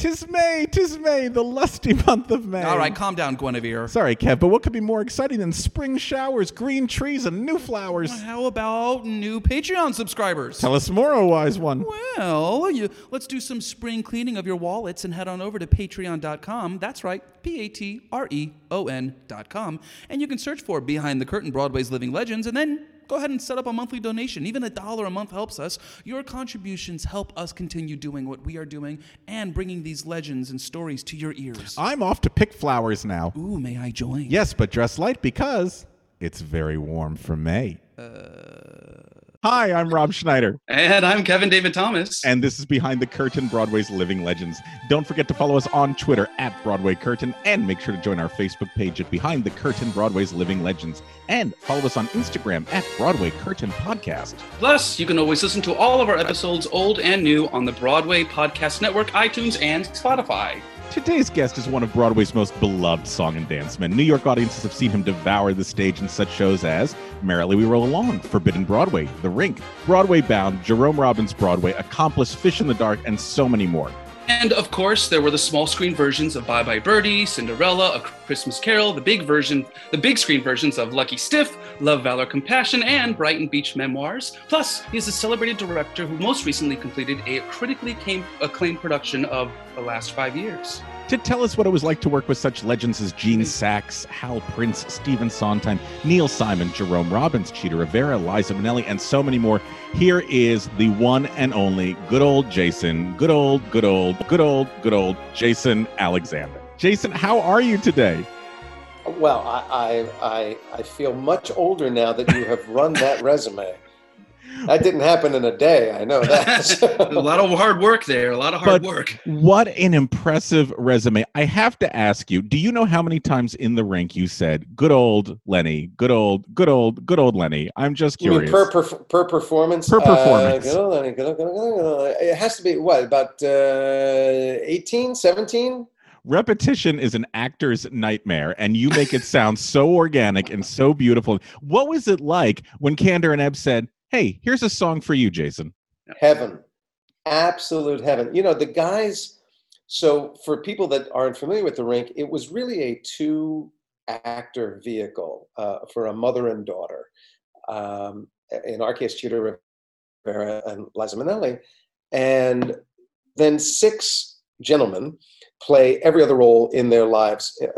Tis May, tis May, the lusty month of May. All right, calm down, Guinevere. Sorry, Kev, but what could be more exciting than spring showers, green trees, and new flowers? How about new Patreon subscribers? Tell us more, oh wise one. Well, you, let's do some spring cleaning of your wallets and head on over to patreon.com. That's right, P A T R E O N.com. And you can search for Behind the Curtain Broadway's Living Legends and then go ahead and set up a monthly donation. Even a dollar a month helps us. Your contributions help us continue doing what we are doing and bringing these legends and stories to your ears. I'm off to pick flowers now. Ooh, may I join? Yes, but dress light because it's very warm for May. Uh... Hi, I'm Rob Schneider. And I'm Kevin David Thomas. And this is Behind the Curtain Broadway's Living Legends. Don't forget to follow us on Twitter at Broadway Curtain and make sure to join our Facebook page at Behind the Curtain Broadway's Living Legends. And follow us on Instagram at Broadway Curtain Podcast. Plus, you can always listen to all of our episodes, old and new, on the Broadway Podcast Network, iTunes, and Spotify. Today's guest is one of Broadway's most beloved song and dance men. New York audiences have seen him devour the stage in such shows as Merrily We Roll Along, Forbidden Broadway, The Rink, Broadway Bound, Jerome Robbins Broadway, Accomplice, Fish in the Dark, and so many more. And of course, there were the small screen versions of Bye Bye Birdie, Cinderella, A Christmas Carol, the big version, the big screen versions of Lucky Stiff, Love, Valor, Compassion, and Brighton Beach Memoirs. Plus, he is a celebrated director who most recently completed a critically acclaimed production of The Last Five Years. To tell us what it was like to work with such legends as Gene Saks, Hal Prince, Stephen Sondheim, Neil Simon, Jerome Robbins, Chita Rivera, Liza Minnelli, and so many more, here is the one and only good old Jason, good old, good old, good old, good old Jason Alexander. Jason, how are you today? Well, I, I, I feel much older now that you have run that resume. That didn't happen in a day. I know that. a lot of hard work there. A lot of hard but work. What an impressive resume. I have to ask you, do you know how many times in the rink you said, good old Lenny, good old, good old, good old Lenny? I'm just curious. per, per, per performance? Per performance. Uh, good old Lenny, good old, good old, good old. It has to be, what, about uh, 18, 17? repetition is an actor's nightmare and you make it sound so organic and so beautiful what was it like when Kander and ebb said hey here's a song for you jason. Heaven. Absolute heaven. You know the guys so for people that aren't familiar with the rink it was really a two actor vehicle uh, for a mother and daughter. Um, in our case Chita Rivera and Liza Minnelli. And then six gentlemen play every other role in their lives. Uh,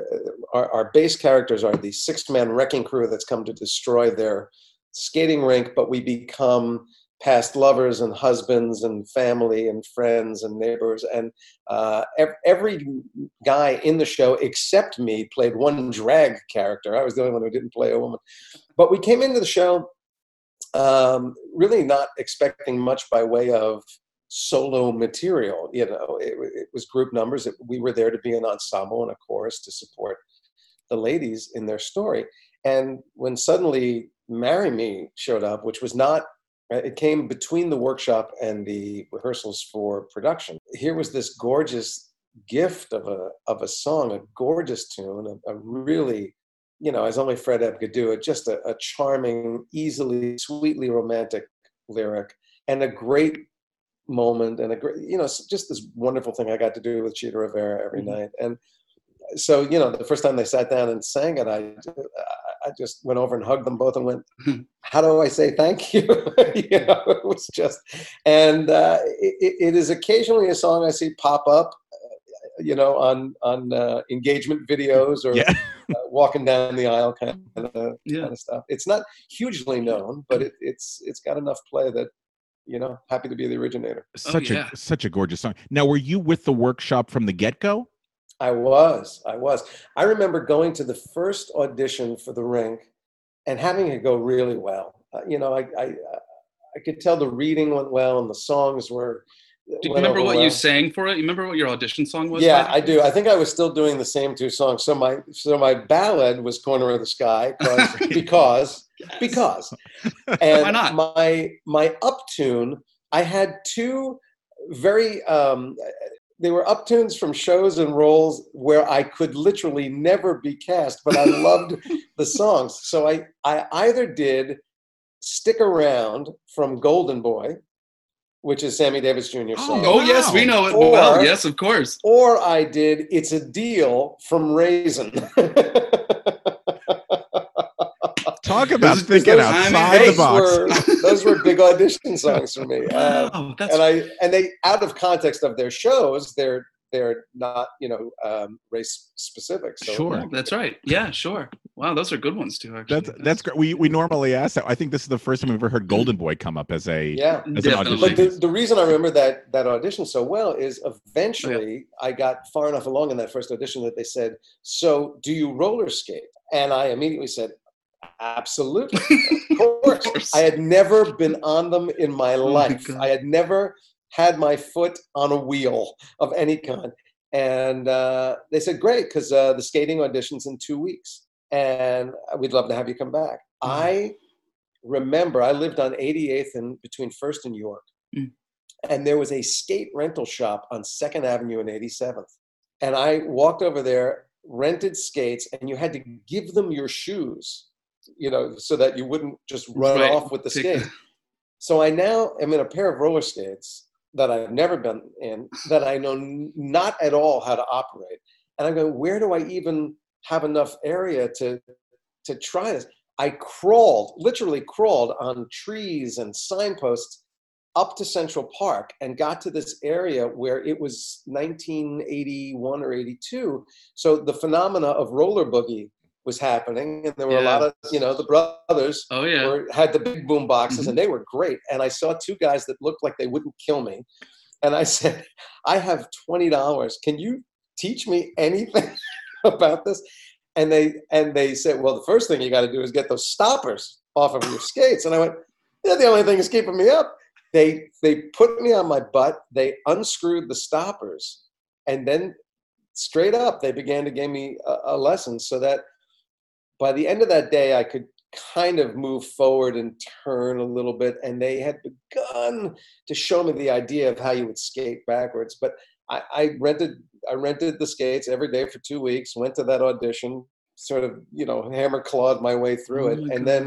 our, our base characters are the six man wrecking crew that's come to destroy their skating rink, but we become past lovers and husbands and family and friends and neighbors. And uh, every guy in the show except me played one drag character. I was the only one who didn't play a woman. But we came into the show um, really not expecting much by way of solo material. You know, it, it was group numbers. It, we were there to be an ensemble and a chorus to support the ladies in their story. And when suddenly "Marry Me" showed up, which was not, uh, it came between the workshop and the rehearsals for production. Here was this gorgeous gift of a of a song, a gorgeous tune, a, a really you know, as only Fred Ebb could do it, just a, a charming, easily, sweetly romantic lyric, and a great moment and a great, you know, just this wonderful thing I got to do with Chita Rivera every mm-hmm. night. And so, you know, the first time they sat down and sang it, I, I just went over and hugged them both and went, "How do I say thank you?" you know, it was just, and uh, it, it is occasionally a song I see pop up, uh, you know, on on uh, engagement videos or yeah. uh, walking down the aisle kind of, yeah. kind of stuff. It's not hugely known, but it, it's it's got enough play that you know, happy to be the originator. Such oh, yeah. a such a gorgeous song. Now, were you with the workshop from the get go? I was. I was. I remember going to the first audition for the Rink and having it go really well. Uh, you know, I, I I could tell the reading went well and the songs were. Do you remember what well. you sang for it? You remember what your audition song was? Yeah, I do. I think I was still doing the same two songs. So my so my ballad was "Corner of the Sky" because because and Why not? my my up tune i had two very um, they were uptunes from shows and roles where I could literally never be cast, but I loved the songs. So I, I either did Stick Around from Golden Boy, which is Sammy Davis Jr. Oh, song. Oh yes, we know it Or- well. Yes, of course. Or I did It's a Deal from Raisin. Talk about Those- thinking those- I mean, the box. were, those were big audition songs for me. Uh, Oh, that's and I and they out of context of their shows, they're they're not you know um, race specific. So Sure. oh, that's right. Yeah, sure. Wow, those are good ones too. Actually, That's that's great. We we normally ask that. I think this is the first time we've ever heard Golden Boy come up as a yeah. as an Definitely. But the, the reason I remember that that audition so well is eventually I got far enough along in that first audition that they said, "So do you roller skate?" And I immediately said, "Absolutely, of course." course. I had never been on them in my Oh my life. I had never had my foot on a wheel of any kind. And uh, they said, "Great, because uh, the skating auditions in two weeks, and we'd love to have you come back." Mm. I remember I lived on 88th and between First and York, Mm. and there was a skate rental shop on Second Avenue and 87th, and I walked over there, rented skates, and you had to give them your shoes, you know, so that you wouldn't just run Right. off with the skate. So I now am in a pair of roller skates that I've never been in, that I know not at all how to operate. And I'm going, where do I even have enough area to to try this? I crawled, literally crawled on trees and signposts up to Central Park and got to this area where it was 1981 or 82. So the phenomena of roller boogie was happening, and there were a lot of you know the brothers Oh yeah. were, had the big boom boxes Mhm. and they were great. And I saw two guys that looked like they wouldn't kill me. And I said, I have $20. Can you teach me anything about this? And they and they said, Well, the first thing you got to do is get those stoppers off of your skates. And I went, They're the only thing that's keeping me up. They they put me on my butt, they unscrewed the stoppers, and then straight up they began to give me a, a lesson so that by the end of that day I could kind of move forward and turn a little bit and they had begun to show me the idea of how you would skate backwards but I, I rented i rented the skates every day for two weeks went to that audition sort of you know hammer clawed my way through Oh it and God. then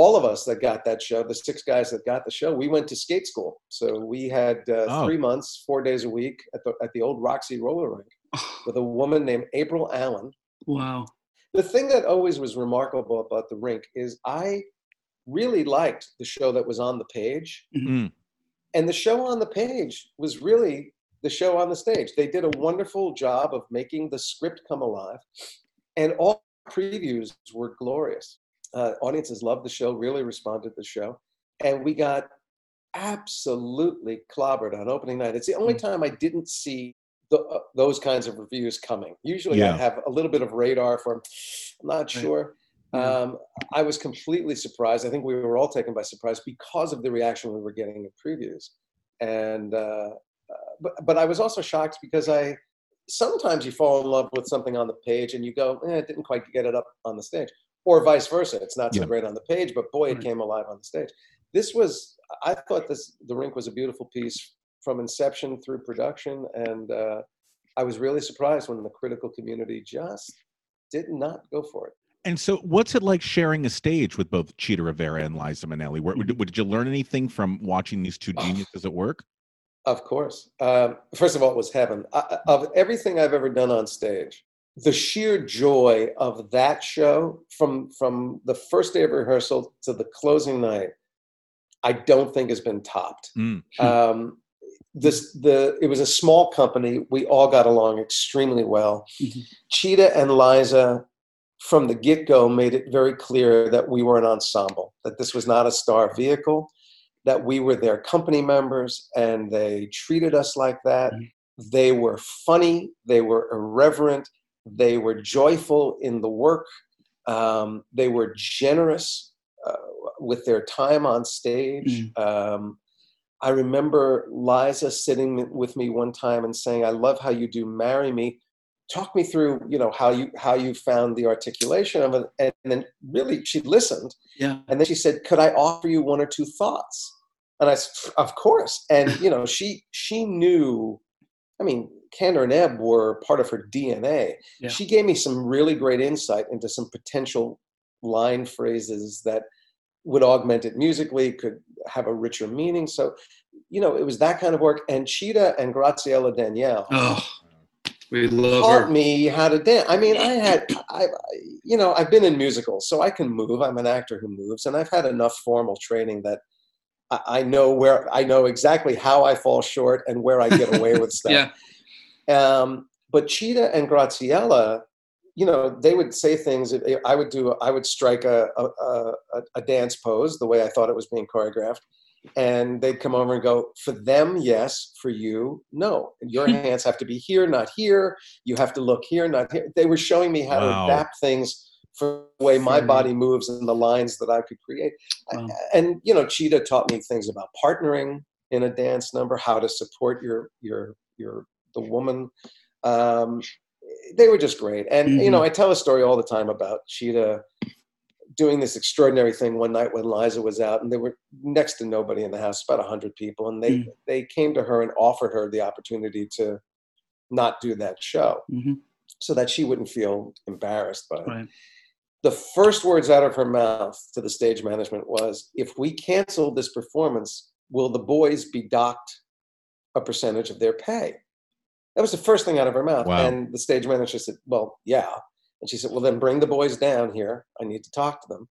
all of us that got that show the six guys that got the show we went to skate school so we had uh, Oh. three months four days a week at the, at the old roxy roller rink with a woman named april allen wow. The thing that always was remarkable about the rink is I really liked the show that was on the page. Mhm. And the show on the page was really the show on the stage. They did a wonderful job of making the script come alive. And all previews were glorious. Uh, audiences loved the show, really responded to the show. And we got absolutely clobbered on opening night. It's the only time I didn't see the, uh, those kinds of reviews coming. Usually Yeah. I have a little bit of radar for, I'm not Right. sure. Yeah. Um, I was completely surprised. I think we were all taken by surprise because of the reaction we were getting in previews. And, uh, uh, but, but I was also shocked because I, sometimes you fall in love with something on the page and you go, eh, it didn't quite get it up on the stage. Or vice versa. It's not so Yeah. great on the page, but boy, it Right. came alive on the stage. This was, I thought this, the rink was a beautiful piece from inception through production. And uh, I was really surprised when the critical community just did not go for it. And so, what's it like sharing a stage with both Chita Rivera and Liza Minnelli? Where, Mm-hmm. did, did you learn anything from watching these two geniuses at work? Of course. Um, first of all, it was heaven. I, of everything I've ever done on stage, the sheer joy of that show from from the first day of rehearsal to the closing night, I don't think has been topped. Mm. Um, this the it was a small company. We all got along extremely well. Mhm. Chita and Liza, from the get go, made it very clear that we were an ensemble. That this was not a star vehicle. That we were their company members, and they treated us like that. Mhm. They were funny. They were irreverent. They were joyful in the work. Um, they were generous uh, with their time on stage. Um, I remember Liza sitting with me one time and saying, "I love how you do marry me." Talk me through, you know, how you how you found the articulation of it, and then really she listened, Yeah. and then she said, "Could I offer you one or two thoughts?" And I said, "Of course." And you know, she she knew. I mean, Kander and Ebb were part of her DNA. Yeah. She gave me some really great insight into some potential line phrases that would augment it musically, could have a richer meaning. So, you know, it was that kind of work. And Chita and Graciela Daniele Oh, we love taught her. me how to dance. I mean, I had, I, I- you know, I've been in musicals, so I can move. I'm an actor who moves, and I've had enough formal training that I, I know where I know exactly how I fall short and where I get away with stuff. Yeah. Um, but Chita and Graciela, you know, they would say things. I would do. I would strike a a, a a dance pose the way I thought it was being choreographed, and they'd come over and go, "For them, yes. For you, no. Your hands have to be here, not here. You have to look here, not here." They were showing me how Wow. to adapt things for the way my body moves and the lines that I could create. Wow. And you know, Chita taught me things about partnering in a dance number, how to support your your your the woman. Um, they were just great. And you know, I tell a story all the time about Chita doing this extraordinary thing one night when Liza was out, and there were next to nobody in the house, about hundred people, and they Mm. they came to her and offered her the opportunity to not do that show, Mhm. so that she wouldn't feel embarrassed by it Right. the first words out of her mouth to the stage management was if we cancel this performance will the boys be docked a percentage of their pay that was the first thing out of her mouth Wow. and the stage manager said well yeah and she said well then bring the boys down here i need to talk to them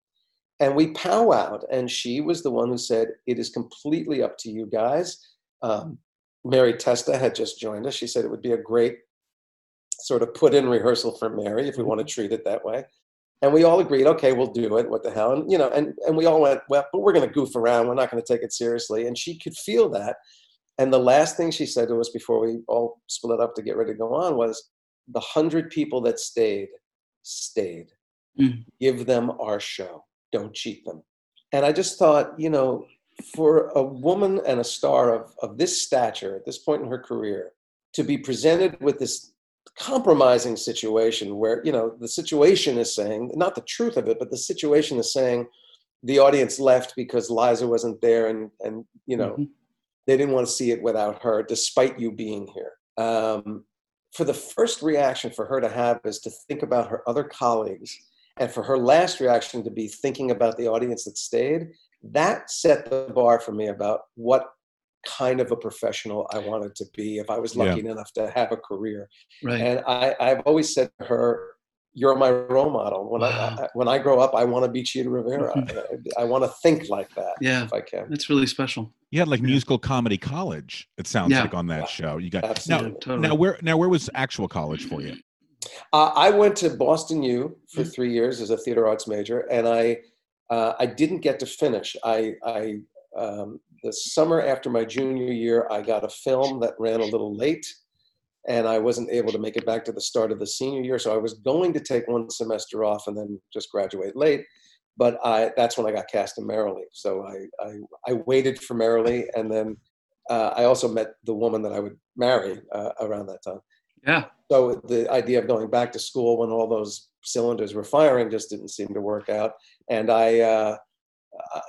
and we powwowed and she was the one who said it is completely up to you guys um, mary testa had just joined us she said it would be a great sort of put in rehearsal for mary if we want to treat it that way and we all agreed, okay, we'll do it. What the hell? And you know, and and we all went, well, but we're going to goof around. We're not going to take it seriously. And she could feel that. And the last thing she said to us before we all split up to get ready to go on was, the hundred people that stayed, stayed. Mm. Give them our show. Don't cheat them. And I just thought, you know, for a woman and a star of of this stature at this point in her career, to be presented with this compromising situation where you know the situation is saying not the truth of it but the situation is saying the audience left because liza wasn't there and and you know Mhm. They didn't want to see it without her despite you being here um, for the first reaction for her to have is to think about her other colleagues and for her last reaction to be thinking about the audience that stayed that set the bar for me about what kind of a professional i wanted to be if i was Yeah. lucky enough to have a career Right. and I, I've always said to her, "You're my role model. When I, Wow. I when I grow up, I want to be Chita Rivera. I, I want to think like that Yeah. if I can." That's really special. You had like Yeah. musical comedy college. It sounds Yeah. like on that show. You got now. Absolutely. Yeah, totally. Now where now where was actual college for you? Uh, I went to Boston U for Mm. three years as a theater arts major, and I uh, I didn't get to finish. I I um, the summer after my junior year, I got a film that ran a little late, and I wasn't able to make it back to the start of the senior year. So I was going to take one semester off and then just graduate late. But I that's when I got cast in Merrily. So I I, I waited for Merrily, and then uh, I also met the woman that I would marry uh, around that time. Yeah. So the idea of going back to school when all those cylinders were firing just didn't seem to work out. And I, uh,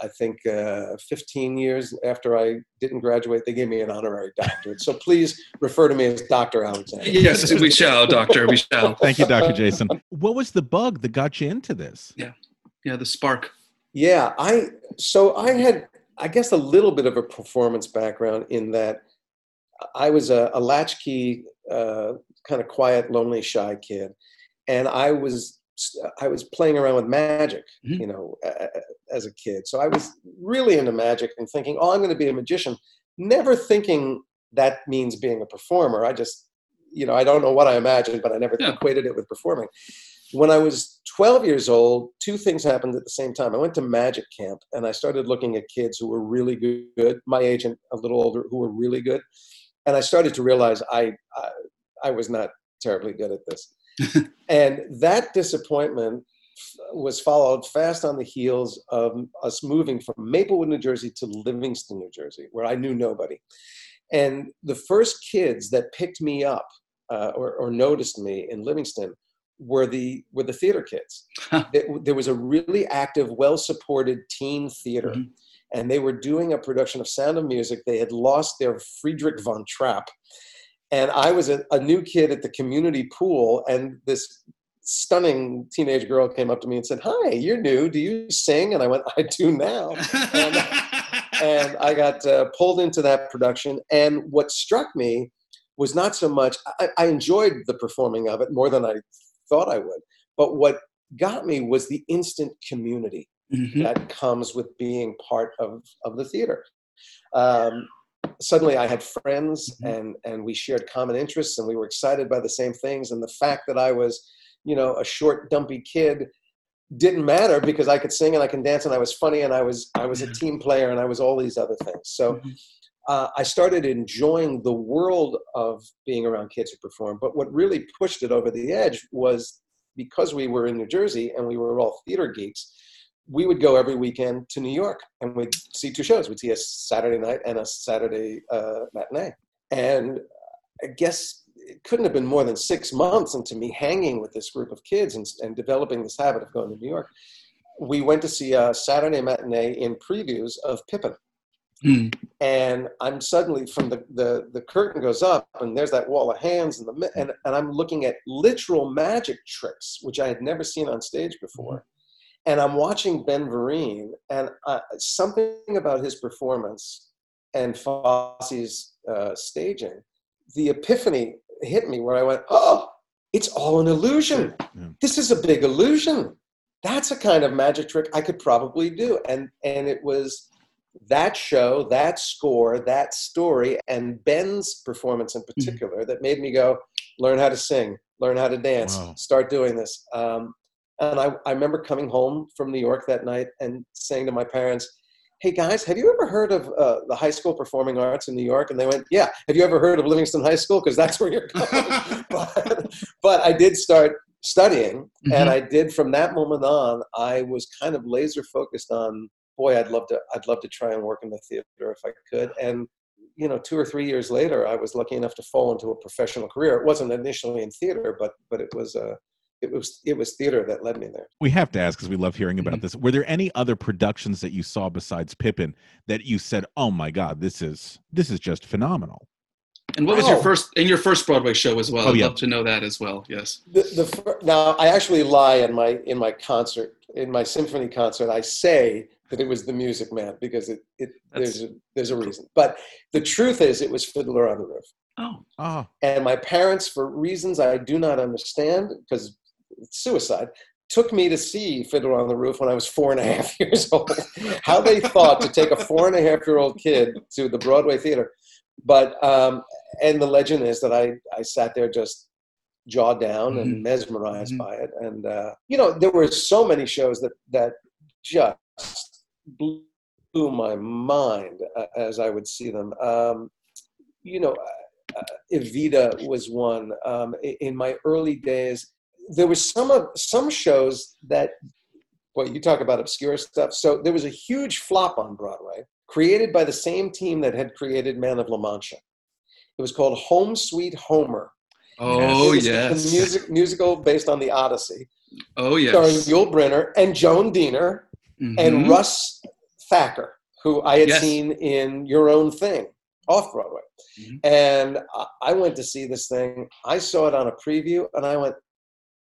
I think uh, 15 years after I didn't graduate, they gave me an honorary doctorate. So please refer to me as Dr. Alexander. Yes, we shall, Doctor. We shall. Thank you, Dr. Jason. What was the bug that got you into this? Yeah, Yeah, the spark. Yeah, I so I had I guess a little bit of a performance background in that I was a, a latchkey, uh, kind of quiet, lonely, shy kid, and I was I was playing around with magic, Mhm. you know, a- as a kid. So I was really into magic and thinking, oh, I'm going to be a magician. Never thinking that means being a performer. I just, you know, I don't know what I imagined, but I never Yeah. equated it with performing when I was 12 years old, two things happened at the same time. I went to magic camp and I started looking at kids who were really good, my age and a little older, who were really good. And I started to realize I, I, I was not terribly good at this. and that disappointment was followed fast on the heels of us moving from Maplewood, New Jersey to Livingston, New Jersey, where I knew nobody. And the first kids that picked me up uh, or, or noticed me in Livingston were the were the theater kids. There, there was a really active, well-supported teen theater, Mhm. and they were doing a production of Sound of Music. They had lost their Friedrich von Trapp, and I was a, a new kid at the community pool, and this stunning teenage girl came up to me and said, "Hi, you're new. Do you sing?" And I went, "I do now." And, and I got uh, pulled into that production. And what struck me was not so much I, I enjoyed the performing of it more than I thought I would, but what got me was the instant community Mhm. that comes with being part of of the theater. Um, suddenly, I had friends, Mhm. and and we shared common interests, and we were excited by the same things. And the fact that I was, you know, a short, dumpy kid didn't matter because I could sing and I can dance and I was funny and I was I was a team player and I was all these other things. So Mhm. uh, I started enjoying the world of being around kids who perform. But what really pushed it over the edge was because we were in New Jersey and we were all theater geeks, we would go every weekend to New York and we'd see two shows. We'd see a Saturday night and a Saturday uh, matinee. And I guess it couldn't have been more than six months into me hanging with this group of kids and, and developing this habit of going to New York. We went to see a Saturday matinee in previews of Pippin Hmm. and I'm suddenly from the, the the curtain goes up and there's that wall of hands in the and, and I'm looking at literal magic tricks which I had never seen on stage before and I'm watching Ben Vereen and uh, something about his performance and Fosse's uh, staging the epiphany hit me where I went oh it's all an illusion Yeah. this is a big illusion that's a kind of magic trick I could probably do and and it was that show, that score, that story, and Ben's performance in particular that made me go, learn how to sing, learn how to dance, Wow. start doing this. Um, and I, I remember coming home from New York that night and saying to my parents, Hey guys, have you ever heard of uh, the High School Performing Arts in New York? And they went, Yeah. Have you ever heard of Livingston High School? Because that's where you're going. but, but I did start studying, and I did from that moment on. I was kind of laser focused on boy, I'd love to, I'd love to try and work in the theater if I could. And you know, two or three years later, I was lucky enough to fall into a professional career. It wasn't initially in theater, but but it was uh, it was it was theater that led me there. We have to ask because we love hearing about Mhm. this. Were there any other productions that you saw besides Pippin that you said, "Oh my God, this is this is just phenomenal"? And what was your Oh. first and your first Broadway show as well? Oh, I'd yeah. love to know that as well. Yes. The, the fir- now I actually lie in my in my concert in my symphony concert. I say that it was the Music Man because it, it That's- there's a, there's a reason. But the truth is, it was Fiddler on the Roof. Oh. Oh, and my parents, for reasons I do not understand, because it's suicide, took me to see Fiddler on the Roof when I was four and a half years old. How they thought to take a four and a half year old kid to the Broadway theater, but um, and the legend is that I I sat there just jaw down and Mhm. mesmerized Mhm. by it, and uh, you know there were so many shows that that just blew my mind uh, as I would see them. Um, you know, uh, Evita was one. Um, in my early days, there was some of some shows that, well, you talk about obscure stuff. So there was a huge flop on Broadway, created by the same team that had created Man of La Mancha. It was called Home Sweet Homer. Oh yes. music musical based on the Odyssey, Oh yes starring. Yul Brynner and Joan Diener Mhm. and Russ Thacker, who I had Yes. seen in Your Own Thing off Broadway. Mhm. And I went to see this thing. I saw it on a preview and I went,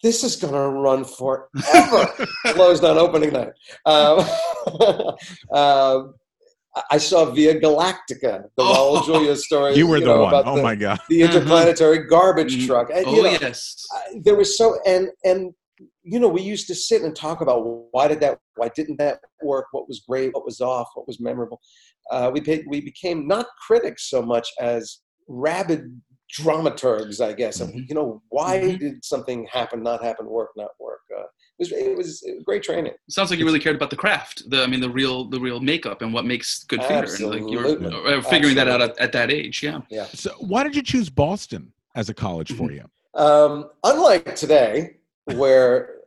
this is going to run forever. Closed on opening night. Um, um, I- saw Via Galactica, the Oh, Raul Julia story. you were the know, one. Oh the, my God. the interplanetary garbage Mhm. truck. And, oh you know, yes. I- there was so and and you know we used to sit and talk about why did that why didn't that work what was great what was off what was memorable uh, we paid, we became not critics so much as rabid dramaturgs i guess of, Mhm. you know why Mhm. did something happen not happen work not work uh, it was it was, it was great training Sounds like you really cared about the craft. The I mean the real the real makeup and what makes good theater. And like you were Absolutely. uh, figuring that out at, at that age. Yeah. So, why did you choose Boston as a college for you? Um, unlike today, where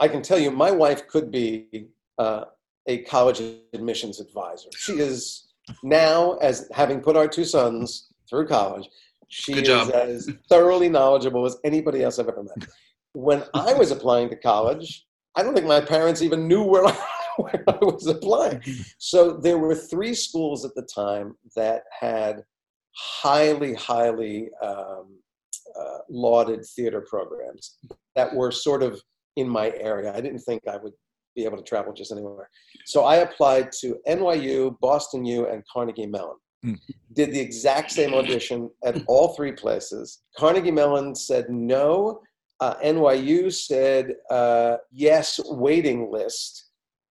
I can tell you, my wife could be uh, a college admissions advisor. She is now, as having put our two sons through college, she Good is as thoroughly knowledgeable as anybody else I've ever met. When I was applying to college, I don't think my parents even knew where I, where I was applying. So there were three schools at the time that had highly, highly um, uh, lauded theater programs that were sort of in my area. I didn't think I would be able to travel just anywhere. So I applied to NYU, Boston U, and Carnegie Mellon. Mm. Did the exact same audition at all three places. Carnegie Mellon said no. Uh, NYU said uh, yes, waiting list.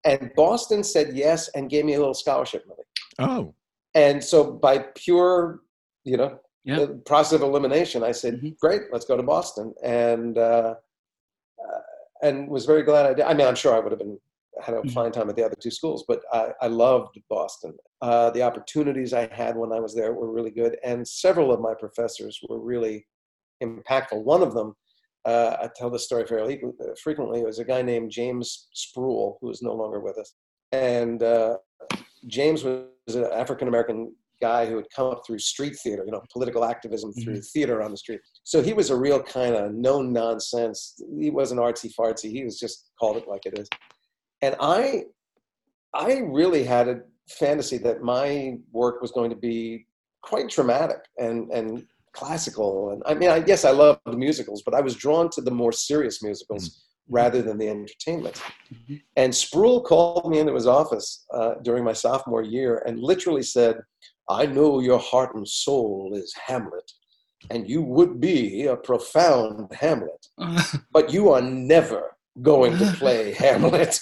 And Boston said yes and gave me a little scholarship money. Oh, And so by pure, you know, Yeah. the process of elimination, I said, Mhm. great, let's go to Boston. And, uh, uh, and was very glad I did. I mean, I'm sure I would have been, had a Mhm. fine time at the other two schools, but I, I loved Boston. Uh, the opportunities I had when I was there were really good. And several of my professors were really impactful. One of them, uh, I tell this story fairly frequently, was a guy named James Spruill, who is no longer with us. And uh, James was an African American guy who had come up through street theater, you know, political activism through theater on the street. So he was a real kind of no nonsense. He wasn't artsy fartsy. He was just called it like it is. And I, I really had a fantasy that my work was going to be quite dramatic and and classical. And I mean, I guess I loved musicals, but I was drawn to the more serious musicals rather than the entertainment. Mhm. And Spruill called me into his office uh, during my sophomore year and literally said, I know your heart and soul is Hamlet, and you would be a profound Hamlet, but you are never going to play Hamlet.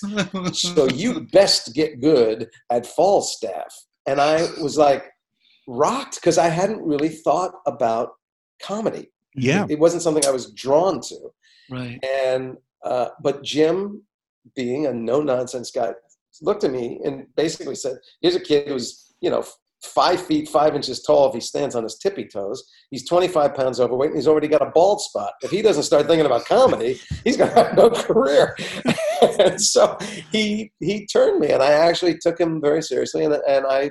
So you best get good at Falstaff. And I was like rocked because I hadn't really thought about comedy. yeah. It wasn't something I was drawn to. right. And uh, but Jim, being a no nonsense guy, looked at me and basically said, "Here's a kid who's you know five feet five inches tall if he stands on his tippy toes. He's 25 pounds overweight and he's already got a bald spot. If he doesn't start thinking about comedy, he's going to have no career." and so he he turned me, and I actually took him very seriously, and and I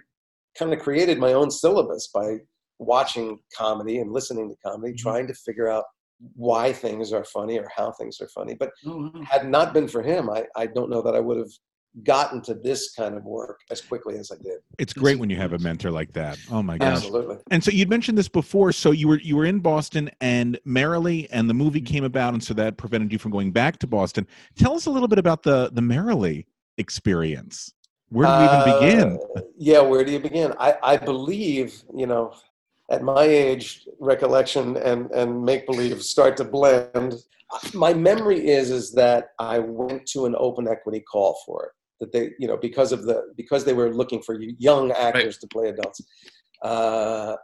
kind of created my own syllabus by watching comedy and listening to comedy, mm-hmm. trying to figure out why things are funny or how things are funny. But Oh, wow. had not been for him, I, I don't know that I would have gotten to this kind of work as quickly as I did. It's great when you have a mentor like that. Oh my gosh. Absolutely. And so you'd mentioned this before. So you were you were in Boston and Merrily, and the movie came about, and so that prevented you from going back to Boston. Tell us a little bit about the the Merrily experience. Where do you even begin? Uh, yeah, where do you begin? I, I believe, you know, at my age, recollection and, and make believe start to blend. My memory is is that I went to an open equity call for it. That they, you know, because of the because they were looking for young actors to play adults. Uh,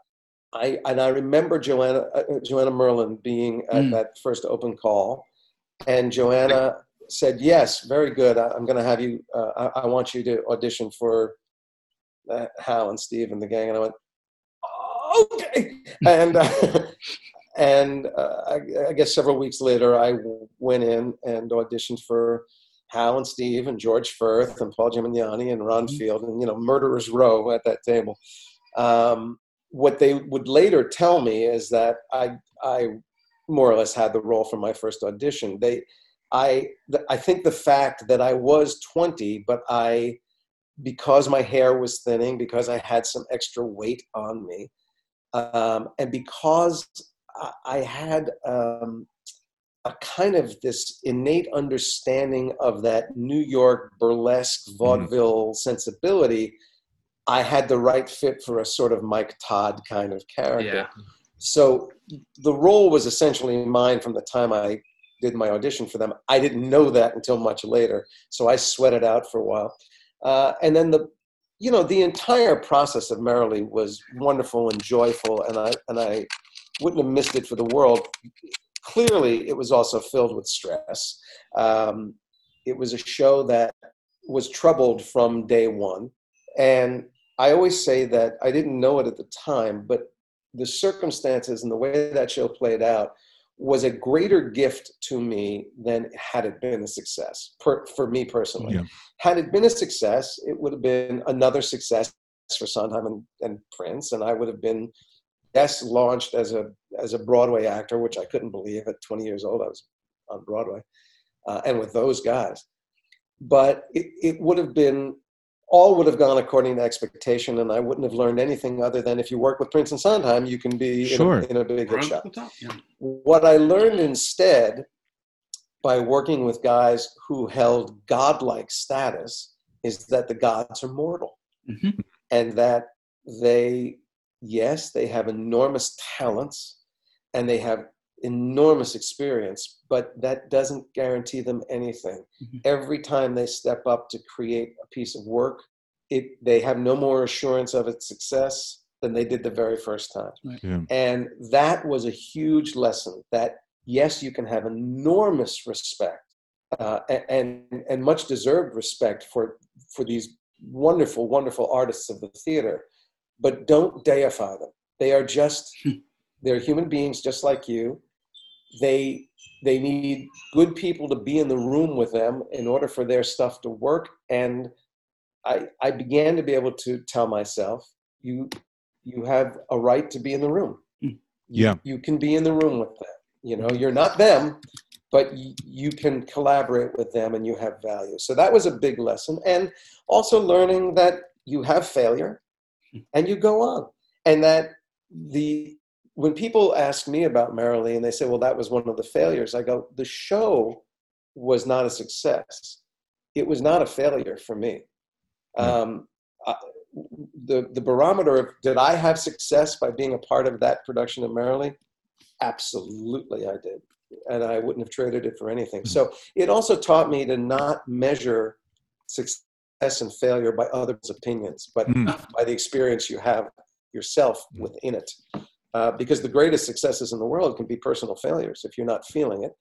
I and I remember Joanna uh, Joanna Merlin being at Mm. that first open call, and Joanna said, "Yes, very good. I, I'm going to have you. Uh, I, I want you to audition for uh, Hal and Steve and the gang." And I went, "Okay." and uh, and uh, I, I guess several weeks later, I w- went in and auditioned for Hal and Steve and George Furth and Paul Gemignani and Ron Field and you know Murderers Row at that table. Um, what they would later tell me is that I I more or less had the role from my first audition. They I th- I think the fact that I was 20, but I because my hair was thinning, because I had some extra weight on me, um, and because I, I had um, a kind of this innate understanding of that New York burlesque vaudeville sensibility, I had the right fit for a sort of Mike Todd kind of character. Yeah. So the role was essentially mine from the time I did my audition for them. I didn't know that until much later, so I sweated out for a while. Uh, and then the, you know, the entire process of Merrily was wonderful and joyful, and I and I wouldn't have missed it for the world. Clearly, it was also filled with stress. Um, it was a show that was troubled from day one, and I always say that I didn't know it at the time, but the circumstances and the way that show played out was a greater gift to me than had it been a success per, for me personally. Yeah. Had it been a success, it would have been another success for Sondheim and, and Prince, and I would have been yes launched as a as a Broadway actor, which I couldn't believe at 20 years old I was on Broadway, uh, and with those guys. But it, it would have been all would have gone according to expectation, and I wouldn't have learned anything other than if you work with Prince and Sondheim, you can be Sure. in, a, in a big hit Right shot. top, yeah. What I learned instead by working with guys who held godlike status is that the gods are mortal Mhm. and that they, yes, they have enormous talents and they have enormous experience, but that doesn't guarantee them anything. Mhm. Every time they step up to create a piece of work, it, they have no more assurance of its success than they did the very first time. Yeah. And that was a huge lesson that, yes, you can have enormous respect uh, and, and much deserved respect for, for these wonderful, wonderful artists of the theater, but don't deify them. They are just, they're human beings just like you. They, they need good people to be in the room with them in order for their stuff to work. And I, I began to be able to tell myself, you, you have a right to be in the room. Hmm. You- Yeah. You can be in the room with them. You know, you're not them, but y- you can collaborate with them and you have value. So that was a big lesson. And also learning that you have failure and you go on. And that the when people ask me about Merrily and they say, well, that was one of the failures, I go, the show was not a success. It was not a failure for me. Um, I, the, the barometer of did I have success by being a part of that production of Merrily? Absolutely, I did. And I wouldn't have traded it for anything. So it also taught me to not measure success and failure by others' opinions, but Mm. by the experience you have yourself within it. Uh, because the greatest successes in the world can be personal failures if you're not feeling it,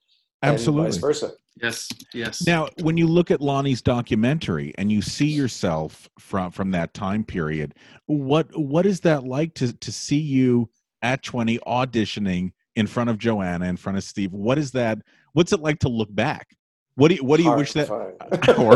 and Absolutely. vice versa. Yes, yes. Now, when you look at Lonny's documentary and you see yourself from from that time period, what what is that like to to see you at 20 auditioning in front of Joanna, in front of Steve? What is that? What's it like to look back? What do you what do you wish that or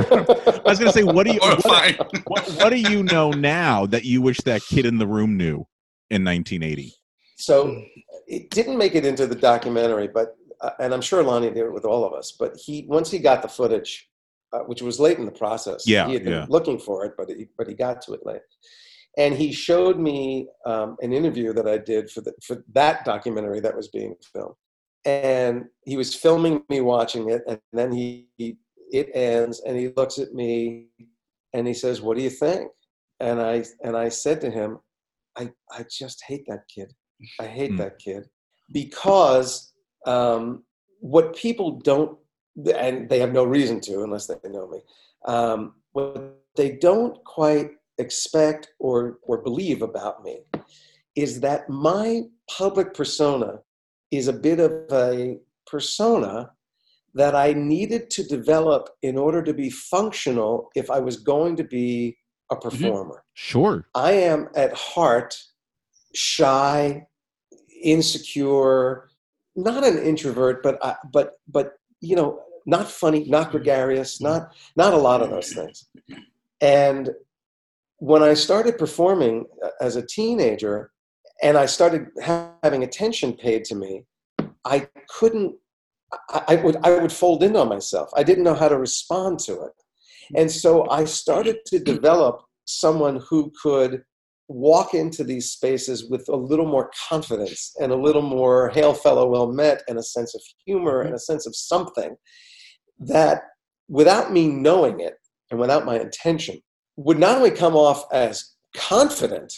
I was going to say what do you what, what, what do you know now that you wish that kid in the room knew in 1980? So it didn't make it into the documentary, but uh, and I'm sure Lonny did it with all of us. But he once he got the footage, uh, which was late in the process. Yeah, he had been yeah. looking for it, but he, but he got to it late. And he showed me um, an interview that I did for the, for that documentary that was being filmed. And he was filming me watching it, and then he, he it ends, and he looks at me, and he says, "What do you think?" And I and I said to him, "I I just hate that kid. I hate Hmm. that kid because um, what people don't, and they have no reason to unless they know me, um, what they don't quite expect or, or believe about me is that my public persona is a bit of a persona that I needed to develop in order to be functional if I was going to be a performer. Sure. I am at heart shy, insecure, not an introvert, but I, but but you know, not funny, not gregarious, not not a lot of those things. And when I started performing uh, as a teenager, and I started ha- having attention paid to me, I couldn't. I, I would I would fold in on myself. I didn't know how to respond to it, and so I started to develop someone who could walk into these spaces with a little more confidence and a little more hail fellow well met and a sense of humor and a sense of something that without me knowing it and without my intention would not only come off as confident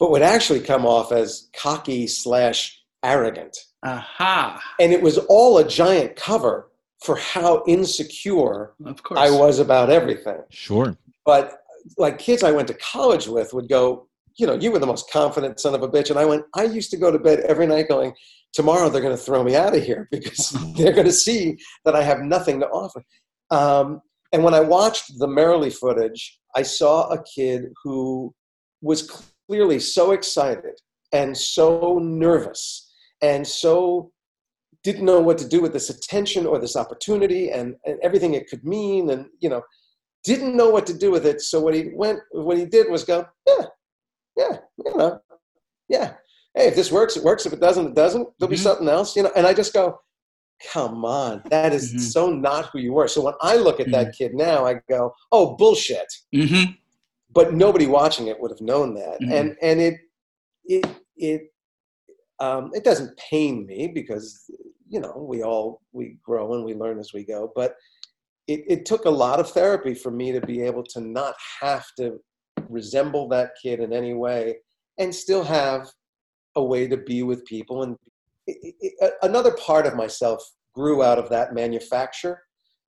but would actually come off as cocky slash arrogant Aha. and it was all a giant cover for how insecure Of course. i was about everything Sure. but like kids I went to college with would go, you know, you were the most confident son of a bitch. And I went, I used to go to bed every night going, tomorrow they're going to throw me out of here because they're going to see that I have nothing to offer. Um, and when I watched the Merrily footage, I saw a kid who was clearly so excited and so nervous and so didn't know what to do with this attention or this opportunity and, and everything it could mean and you know didn't know what to do with it. So what he went, what he did was go, yeah, yeah, you know, yeah. Hey, if this works, it works. If it doesn't, it doesn't. There'll be Mhm. something else, you know. And I just go, come on, that is Mhm. so not who you were. So when I look at that kid now, I go, oh bullshit. Mm-hmm. but nobody watching it would have known that. Mhm. And and it it it um, it doesn't pain me because you know we all we grow and we learn as we go. But it, it took a lot of therapy for me to be able to not have to resemble that kid in any way and still have a way to be with people and it, it- another part of myself grew out of that manufacture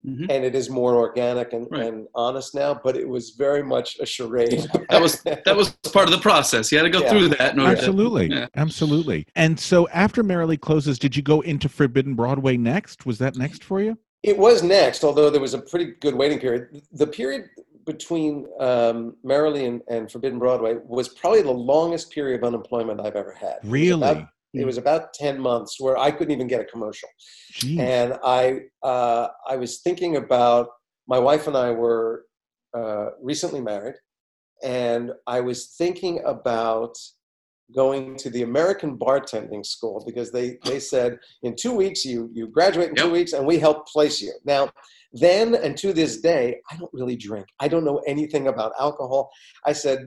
Mhm. and it is more organic and, Right. and honest now but it was very much a charade That was that was part of the process. You had to go Yeah. through that. In order to- Absolutely. Yeah. Absolutely. And so after Merrily Closes, did you go into Forbidden Broadway next? Was that next for you? It was next, although there was a pretty good waiting period. The period between um, Merrily and, and Forbidden Broadway was probably the longest period of unemployment I've ever had. Really? about- It was about 10 months where I couldn't even get a commercial. Jeez. And I, uh, I was thinking about my wife and I were uh, recently married, and I was thinking about going to the American bartending school because they, they said in two weeks you you graduate in two weeks and we help place you. Now, then and to this day, I don't really drink. I don't know anything about alcohol. I said,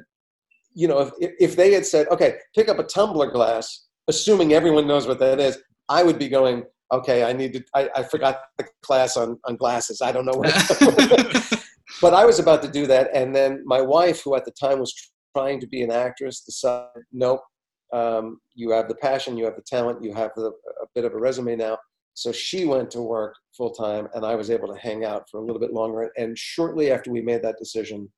you know, if if they had said, okay, pick up a tumbler glass, assuming everyone knows what that is, I would be going, okay, I need to. I, I forgot the class on on glasses. I don't know what. but I was about to do that, and then my wife, who at the time was trying to be an actress, decided, nope, um, you have the passion, you have the talent, you have the, a bit of a resume now. So she went to work full time, and I was able to hang out for a little bit longer. And shortly after we made that decision,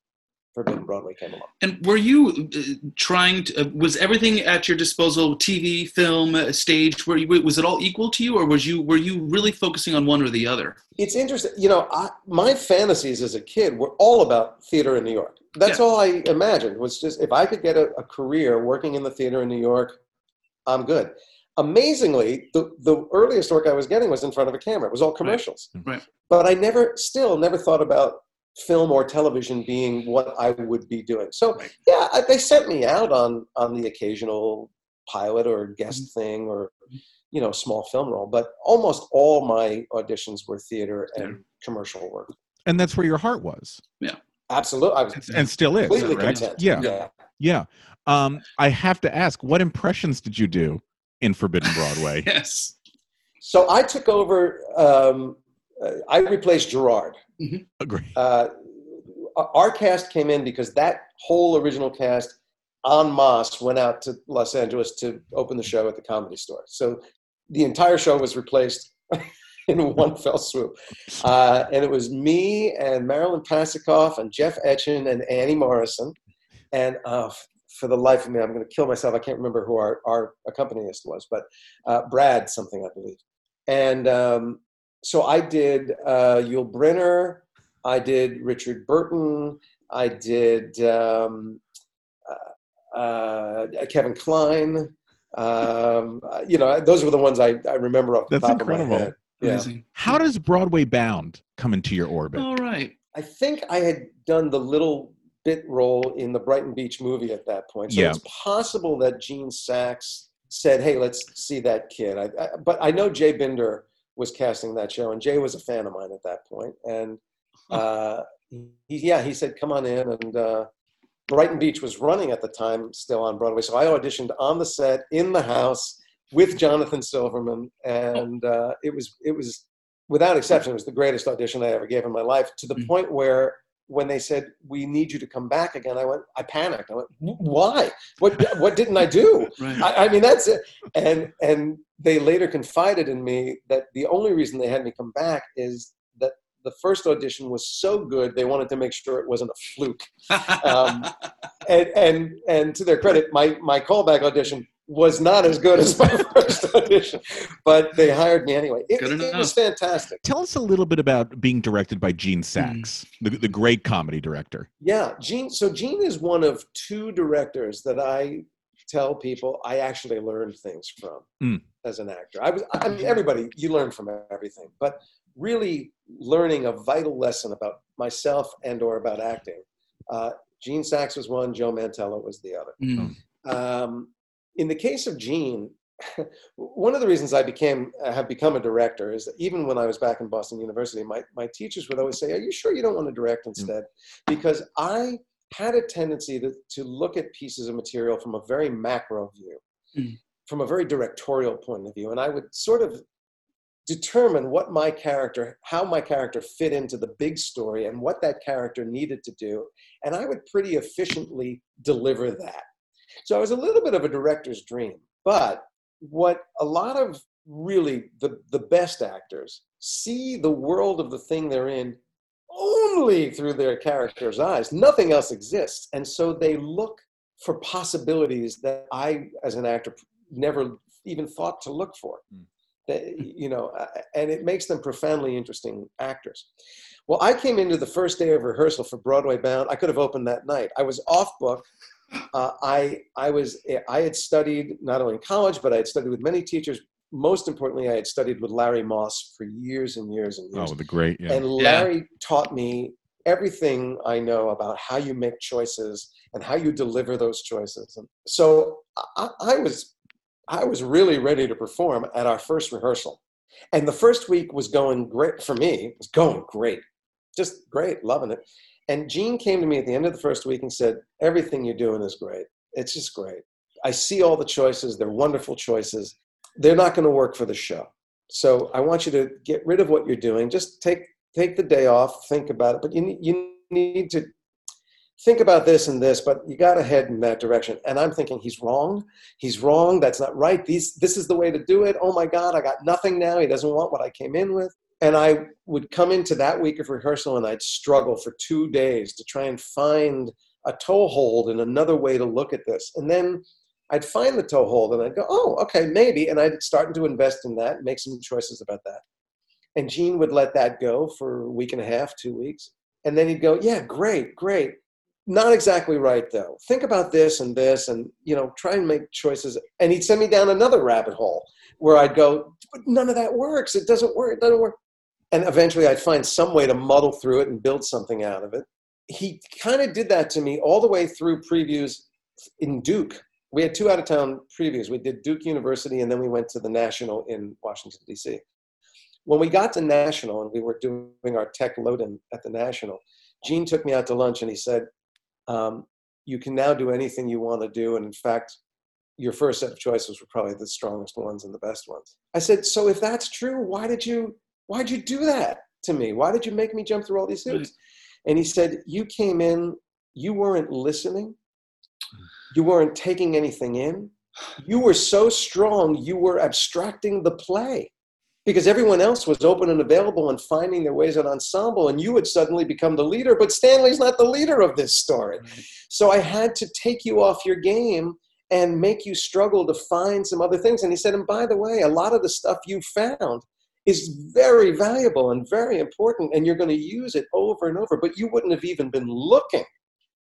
Forbidden Broadway came along. And were you uh, trying to? Uh, was everything at your disposal? TV, film, uh, stage? Were you, was it all equal to you, or was you were you really focusing on one or the other? It's interesting. You know, I, my fantasies as a kid were all about theater in New York. That's Yeah. all I imagined was just if I could get a, a career working in the theater in New York, I'm good. Amazingly, the, the earliest work I was getting was in front of a camera. It was all commercials. Right. But I never, still never thought about film or television being what I would be doing. So Right. yeah, I, they sent me out on on the occasional pilot or guest Mm-hmm. thing or you know small film role, but almost all my auditions were theater and commercial work. and that's where your heart was Yeah. Absolutely, I was and still is, completely correct? content. Yeah. yeah. Yeah. Um, I have to ask, what impressions did you do in Forbidden Broadway? Yes. So I took over. Um, uh, I replaced Gerard. Agree. Uh, our cast came in because that whole original cast en masse went out to Los Angeles to open the show at the comedy store. So the entire show was replaced in one fell swoop. Uh, and it was me and Marilyn Pasekoff and Jeff Etjen and Annie Morrison. And uh, for the life of me, I'm going to kill myself. I can't remember who our, our accompanist was, but uh, Brad something, I believe. And um, so I did uh, Yul Brynner. I did Richard Burton. I did um, uh, uh, Kevin Kline. Um, you know, those were the ones I, I remember off the That's top of my head. Yeah. Amazing. How does Broadway Bound come into your orbit? All right. I think I had done the little bit role in the Brighton Beach movie at that point. So Yeah. it's possible that Gene Saks said, "Hey, let's see that kid." I, I, but I know Jay Binder was casting that show, and Jay was a fan of mine at that point. And uh, he, yeah, he said, "Come on in." And uh, Brighton Beach was running at the time, still on Broadway. So I auditioned on the set in the house with Jonathan Silverman, and uh, it was it was without exception, it was the greatest audition I ever gave in my life. To the Mm. point where when they said we need you to come back again, I went, I panicked. I went, why? What what didn't I do? Right. I, I mean, that's it. And and they later confided in me that the only reason they had me come back is that the first audition was so good they wanted to make sure it wasn't a fluke. um, And and and to their credit, my my callback audition was not as good as my first audition, but they hired me anyway. It, Good it was fantastic. Tell us a little bit about being directed by Gene Saks, the, the great comedy director. Yeah, Gene. So Gene is one of two directors that I tell people I actually learned things from Mm. as an actor. I was. I mean, everybody you learn from everything, but really learning a vital lesson about myself and or about acting. Uh, Gene Saks was one. Joe Mantello was the other. Mm. Um, in the case of Gene, one of the reasons I became have become a director is that even when I was back in Boston University, my my teachers would always say, "Are you sure you don't want to direct instead?" Because I had a tendency to, to look at pieces of material from a very macro view, Mm. from a very directorial point of view. And I would sort of determine what my character, how my character fit into the big story and what that character needed to do. And I would pretty efficiently deliver that. So I was a little bit of a director's dream. But what a lot of really the, the best actors see the world of the thing they're in only through their character's eyes. Nothing else exists. And so they look for possibilities that I, as an actor, never even thought to look for. Mm. That, you know, uh, and it makes them profoundly interesting actors. Well, I came into the first day of rehearsal for Broadway Bound. I could have opened that night. I was off book. Uh, I I was I had studied not only in college, but I had studied with many teachers. Most importantly, I had studied with Larry Moss for years and years and oh, years. Oh, the great. Yeah. And Larry taught me everything I know about how you make choices and how you deliver those choices. And so I, I was I was really ready to perform at our first rehearsal. And the first week was going great for me. It was going great. Just great, loving it. And Gene came to me at the end of the first week and said, Everything you're doing is great. It's just great. I see all the choices. They're wonderful choices. They're not going to work for the show. So I want you to get rid of what you're doing. Just take take the day off, think about it. But you you need to think about this and this, but you got to head in that direction. And I'm thinking he's wrong. He's wrong. That's not right. These this is the way to do it. Oh my God, I got nothing now. He doesn't want what I came in with. And I would come into that week of rehearsal and I'd struggle for two days to try and find a toehold and another way to look at this. And then I'd find the toehold and I'd go, oh, okay, maybe. And I'd start to invest in that, make some choices about that. And Gene would let that go for a week and a half, two weeks. And then he'd go, yeah, great, great. Not exactly right though. Think about this and this and, you know, try and make choices. And he'd send me down another rabbit hole where I'd go, none of that works. It doesn't work. It doesn't work. And eventually I'd find some way to muddle through it and build something out of it. He kind of did that to me all the way through previews in Duke. We had two out of town previews. We did Duke University and then we went to the National in Washington, D.C. When we got to National and we were doing our tech load in at the National, Gene took me out to lunch and he said, um, You can now do anything you want to do. And in fact, your first set of choices were probably the strongest ones and the best ones. I said, So if that's true, why did you why'd you do that to me? Why did you make me jump through all these hoops? And he said, You came in, you weren't listening, you weren't taking anything in. You were so strong, you were abstracting the play because everyone else was open and available and finding their ways at ensemble, and you would suddenly become the leader. But Stanley's not the leader of this story. So I had to take you off your game and make you struggle to find some other things. And he said, and by the way, a lot of the stuff you found is very valuable and very important, and you're going to use it over and over. But you wouldn't have even been looking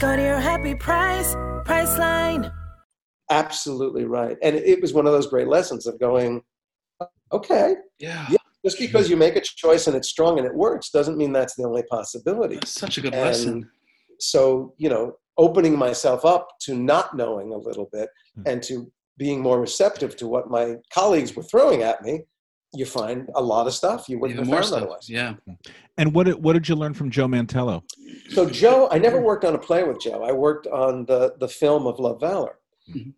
Go to your happy price, Priceline. Absolutely right. And it was one of those great lessons of going, okay, Yeah. Yeah. just because you make a choice and it's strong and it works doesn't mean that's the only possibility. That's such a good And lesson. So, you know, opening myself up to not knowing a little bit Hmm. and to being more receptive to what my colleagues were throwing at me, you find a lot of stuff you wouldn't Even have more found stuff. otherwise. Yeah. And what did, what did you learn from Joe Mantello? So Joe, I never worked on a play with Joe. I worked on the the film of Love Valor,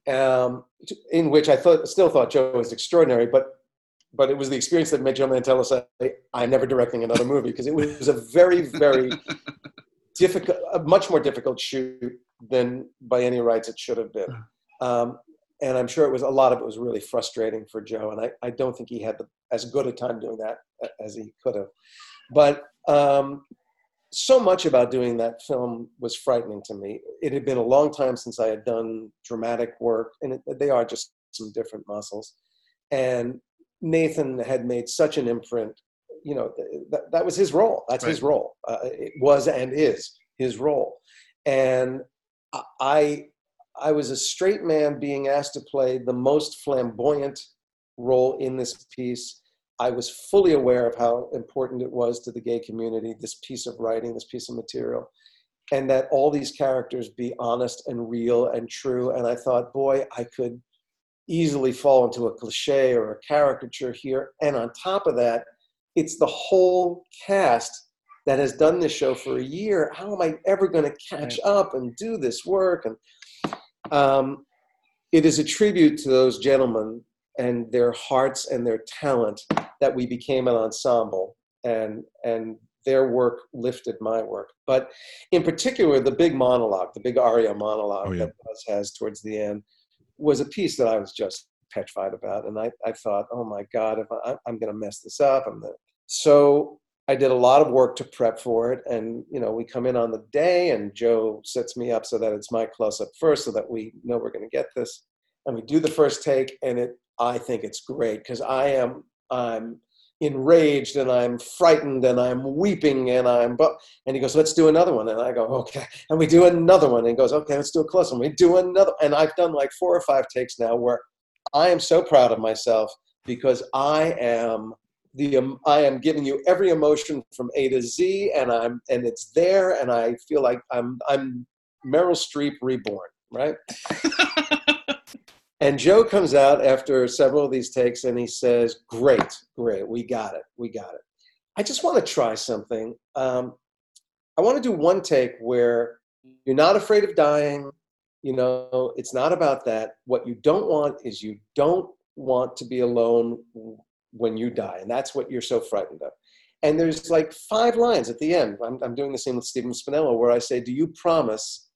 um, in which I thought still thought Joe was extraordinary, but but it was the experience that made Joe Mantello say, "I'm never directing another movie," because it was a very very difficult, a much more difficult shoot than by any rights it should have been. Um, and I'm sure it was a lot of it was really frustrating for Joe, and I, I don't think he had the, as good a time doing that as he could have. But um, so much about doing that film was frightening to me. It had been a long time since I had done dramatic work, and it, they are just some different muscles. And Nathan had made such an imprint. You know, that, that was his role. That's his role. Uh, it was and is his role. and I I was a straight man being asked to play the most flamboyant role in this piece. I was fully aware of how important it was to the gay community, this piece of writing, this piece of material, and that all these characters be honest and real and true. And I thought, boy, I could easily fall into a cliche or a caricature here. And on top of that, it's the whole cast that has done this show for a year. How am I ever going to catch up and do this work? And um, it is a tribute to those gentlemen and their hearts and their talent that we became an ensemble and and their work lifted my work but in particular the big monologue the big aria monologue oh, yeah. that Buzz has towards the end was a piece that i was just petrified about and i, I thought oh my god if I, i'm going to mess this up i'm gonna... so i did a lot of work to prep for it and you know we come in on the day and joe sets me up so that it's my close up first so that we know we're going to get this. And we do the first take and it I think it's great because I am I'm enraged and I'm frightened and I'm weeping and I'm but and he goes let's do another one. And I go okay. And we do another one and he goes okay let's do a close one. We do another and I've done like four or five takes now where I am so proud of myself because I am the um, I am giving you every emotion from A to Z and I'm and it's there and I feel like I'm I'm Meryl Streep reborn right And Joe comes out after several of these takes and he says, Great, great, we got it, we got it. I just want to try something. Um, I want to do one take where you're not afraid of dying. You know, it's not about that. What you don't want is you don't want to be alone when you die. And that's what you're so frightened of. And there's like five lines at the end. I'm, I'm doing the same with Stephen Spinella where I say, Do you promise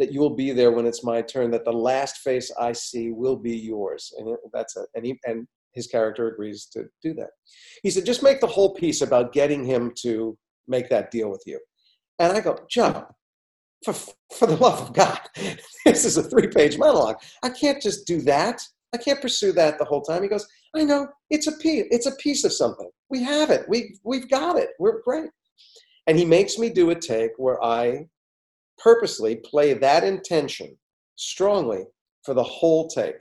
that you will be there when it's my turn, that the last face I see will be yours. And that's it. And, he, and his character agrees to do that. He said, just make the whole piece about getting him to make that deal with you. And I go, Joe, for, for the love of God, this is a three page monologue. I can't just do that. I can't pursue that the whole time. He goes, I know it's a piece. It's a piece of something. We have it. We we've got it. We're great. And he makes me do a take where I purposely play that intention strongly for the whole take.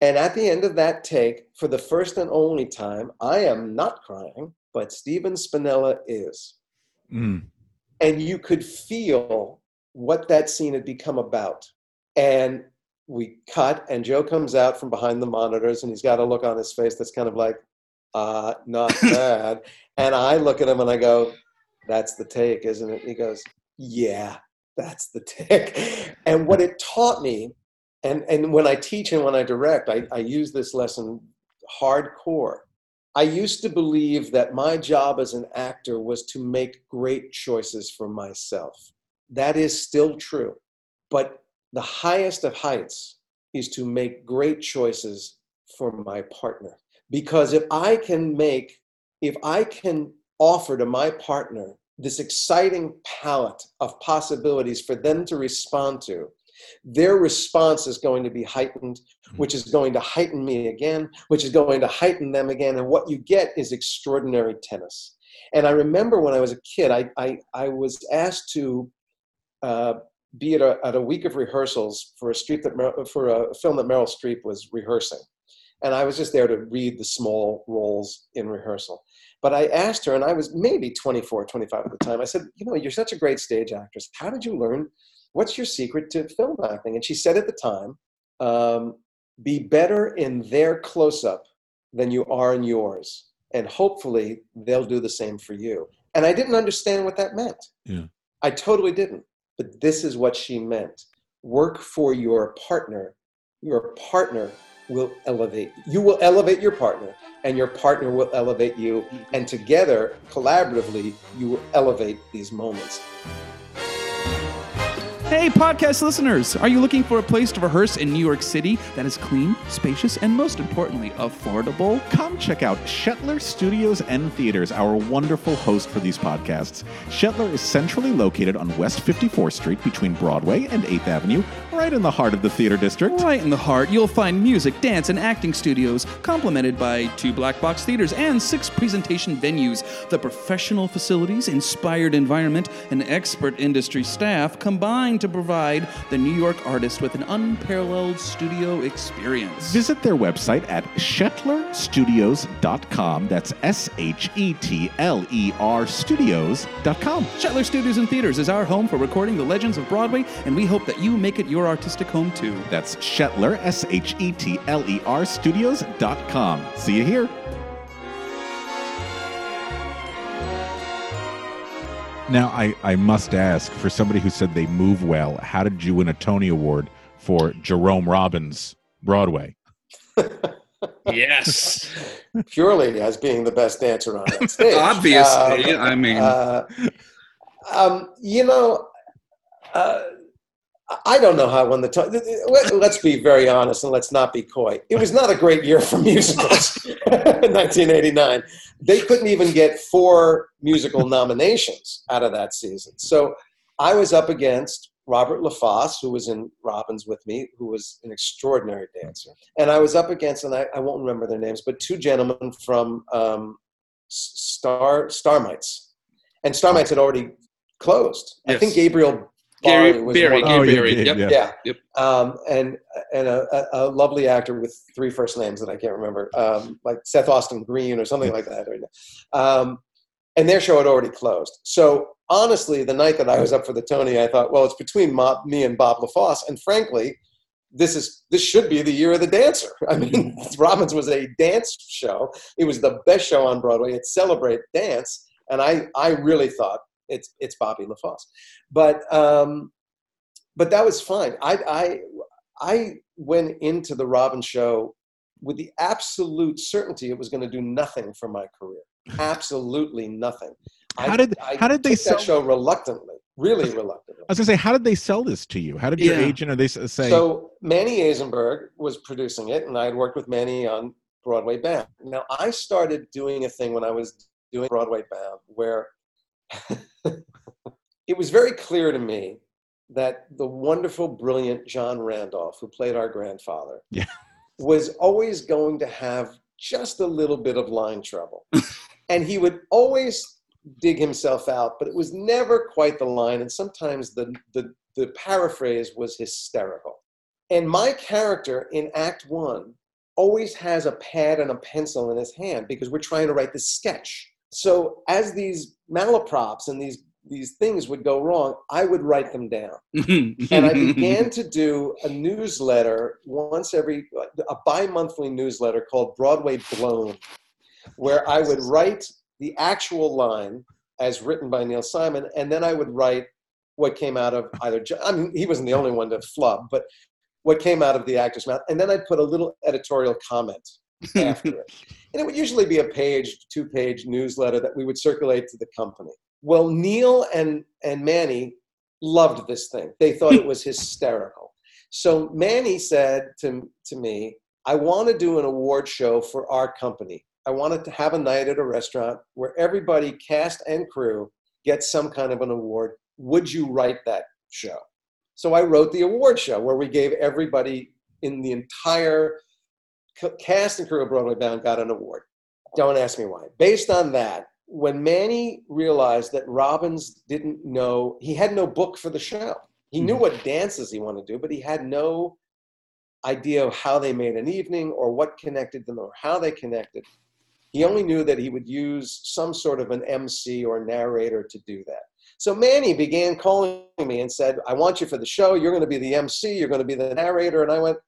And at the end of that take, for the first and only time, I am not crying, but Stephen Spinella is. Mm. And you could feel what that scene had become about. And we cut, and Joe comes out from behind the monitors, and he's got a look on his face that's kind of like, uh, not bad. and I look at him and I go, That's the take, isn't it? He goes, Yeah that's the take. And what it taught me, and, and when I teach and when I direct, I, I use this lesson hardcore. I used to believe that my job as an actor was to make great choices for myself. That is still true. But the highest of heights is to make great choices for my partner. Because if I can make, if I can offer to my partner this exciting palette of possibilities for them to respond to their response is going to be heightened hmm. which is going to heighten me again which is going to heighten them again and what you get is extraordinary tennis and i remember when i was a kid i, I, I was asked to uh, be at a, at a week of rehearsals for a, street that, for a film that meryl streep was rehearsing and i was just there to read the small roles in rehearsal but I asked her, and I was maybe 24, 25 at the time. I said, You know, you're such a great stage actress. How did you learn? What's your secret to film acting? And she said at the time, um, Be better in their close up than you are in yours. And hopefully they'll do the same for you. And I didn't understand what that meant. Yeah. I totally didn't. But this is what she meant work for your partner. Your partner will elevate. You will elevate your partner, and your partner will elevate you. And together, collaboratively, you will elevate these moments. Hey, podcast listeners! Are you looking for a place to rehearse in New York City that is clean, spacious, and most importantly, affordable? Come check out Shetler Studios and Theaters, our wonderful host for these podcasts. Shetler is centrally located on West 54th Street between Broadway and 8th Avenue, right in the heart of the theater district. Right in the heart, you'll find music, dance, and acting studios, complemented by two black box theaters and six presentation venues. The professional facilities, inspired environment, and expert industry staff combined working to provide the New York artist with an unparalleled studio experience. Visit their website at shetlerstudios.com. That's S H E T L E R studios.com. Shetler Studios and Theaters is our home for recording the legends of Broadway, and we hope that you make it your artistic home too. That's Shetler, S H E T L E R studios.com. See you here. Now, I, I must ask for somebody who said they move well, how did you win a Tony Award for Jerome Robbins Broadway? Yes. Purely as being the best dancer on that stage. Obviously. Um, I mean, uh, um, you know, uh, I don't know how I won the Tony. Let's be very honest and let's not be coy. It was not a great year for musicals in 1989. They couldn't even get four musical nominations out of that season. So I was up against Robert LaFosse, who was in Robbins with me, who was an extraordinary dancer. And I was up against, and I, I won't remember their names, but two gentlemen from um, Star Starmites. And Starmites had already closed. I think Gabriel Gary Barry Barry, Gary Oh, Barry. yeah, Yep. yeah. yeah. Yep. Um, and and a, a, a lovely actor with three first names that I can't remember, um, like Seth Austin Green or something like that. Um, and their show had already closed. So honestly, the night that I was up for the Tony, I thought, well, it's between Mo- me and Bob LaFosse, and frankly, this is this should be the year of the dancer. I mean, Robbins was a dance show. It was the best show on Broadway. It celebrated dance, and I I really thought it's it's Bobby LaFosse, but um, but that was fine. I I I went into the Robbins show with the absolute certainty it was going to do nothing for my career. Absolutely nothing. How I- did- I how did they sell- that show reluctantly? Really reluctantly. I was going to say, how did they sell this to you? How did your Yeah. agent or they say, So Manny Azenberg was producing it, and I had worked with Manny on Broadway Bound. Now I started doing a thing when I was doing Broadway Bound where it was very clear to me that the wonderful, brilliant John Randolph, who played our grandfather, Yeah. was always going to have just a little bit of line trouble. and he would always dig himself out, but it was never quite the line. And sometimes the, the, the paraphrase was hysterical. And my character in Act One always has a pad and a pencil in his hand because we're trying to write this sketch. So as these malaprops and these these things would go wrong, I would write them down. And I began to do a newsletter once every a bi-monthly newsletter called Broadway Blown, where I would write the actual line as written by Neil Simon, and then I would write what came out of either. I mean, he wasn't the only one to flub, but what came out of the actor's mouth, and then I'd put a little editorial comment after it, and it would usually be a page, two-page newsletter that we would circulate to the company. Well, Neil and and Manny loved this thing. They thought it was hysterical. So Manny said to, to me, I want to do an award show for our company. I wanted to have a night at a restaurant where everybody, cast and crew, gets some kind of an award. Would you write that show? So I wrote the award show where we gave everybody in the entire cast and crew of Broadway Bound got an award. Don't ask me why. Based on that, when Manny realized that Robbins didn't know, he had no book for the show. He knew mm-hmm. what dances he wanted to do, but he had no idea of how they made an evening or what connected them or how they connected. He only knew that he would use some sort of an MC or narrator to do that. So Manny began calling me and said, I want you for the show. You're going to be the MC. You're going to be the narrator. And I went,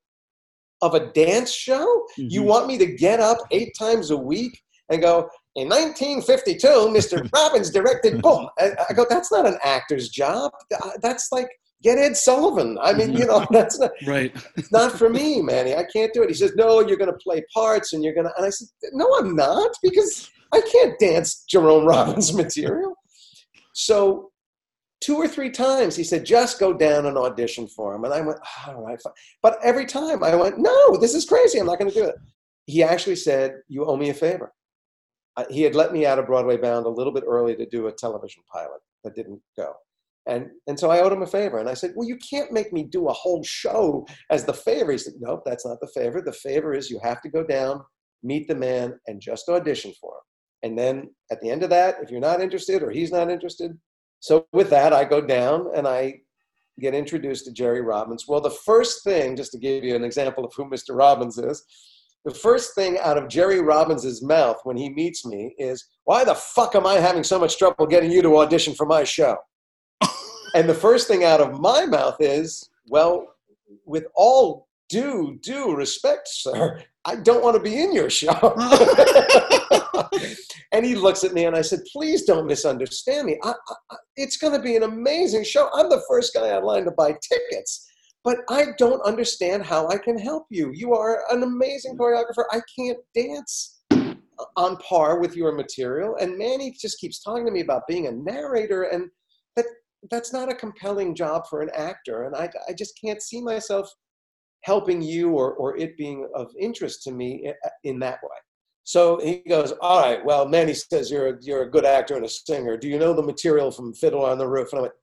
Of a dance show? You Mhm. want me to get up eight times a week and go, in 1952, Mr. Robbins directed boom. I, I go, that's not an actor's job. Uh, That's like, get Ed Sullivan. I mean, you know, that's not, right. it's not for me, Manny. I can't do it. He says, no, you're going to play parts and you're going to, and I said, no, I'm not because I can't dance Jerome Robbins material. So two or three times he said, just go down and audition for him. And I went, all right. fine." But every time I went, no, this is crazy. I'm not going to do it. He actually said, you owe me a favor. Uh, he had let me out of Broadway Bound a little bit early to do a television pilot that didn't go. And, and so I owed him a favor. And I said, Well, you can't make me do a whole show as the favor. He said, Nope, that's not the favor. The favor is you have to go down, meet the man, and just audition for him. And then at the end of that, if you're not interested or he's not interested, so with that, I go down and I get introduced to Jerry Robbins. Well, the first thing, just to give you an example of who Mr. Robbins is, the first thing out of Jerry Robbins's mouth when he meets me is, "Why the fuck am I having so much trouble getting you to audition for my show?" and the first thing out of my mouth is, "Well, with all due due respect, sir, I don't want to be in your show." and he looks at me and I said, "Please don't misunderstand me. I, I, it's going to be an amazing show. I'm the first guy online to buy tickets." but I don't understand how I can help you. You are an amazing choreographer. I can't dance on par with your material. And Manny just keeps talking to me about being a narrator, and that that's not a compelling job for an actor. And I, I just can't see myself helping you or, or it being of interest to me in that way. So he goes, all right, well, Manny says you're a, you're a good actor and a singer. Do you know the material from Fiddler on the Roof? And I went,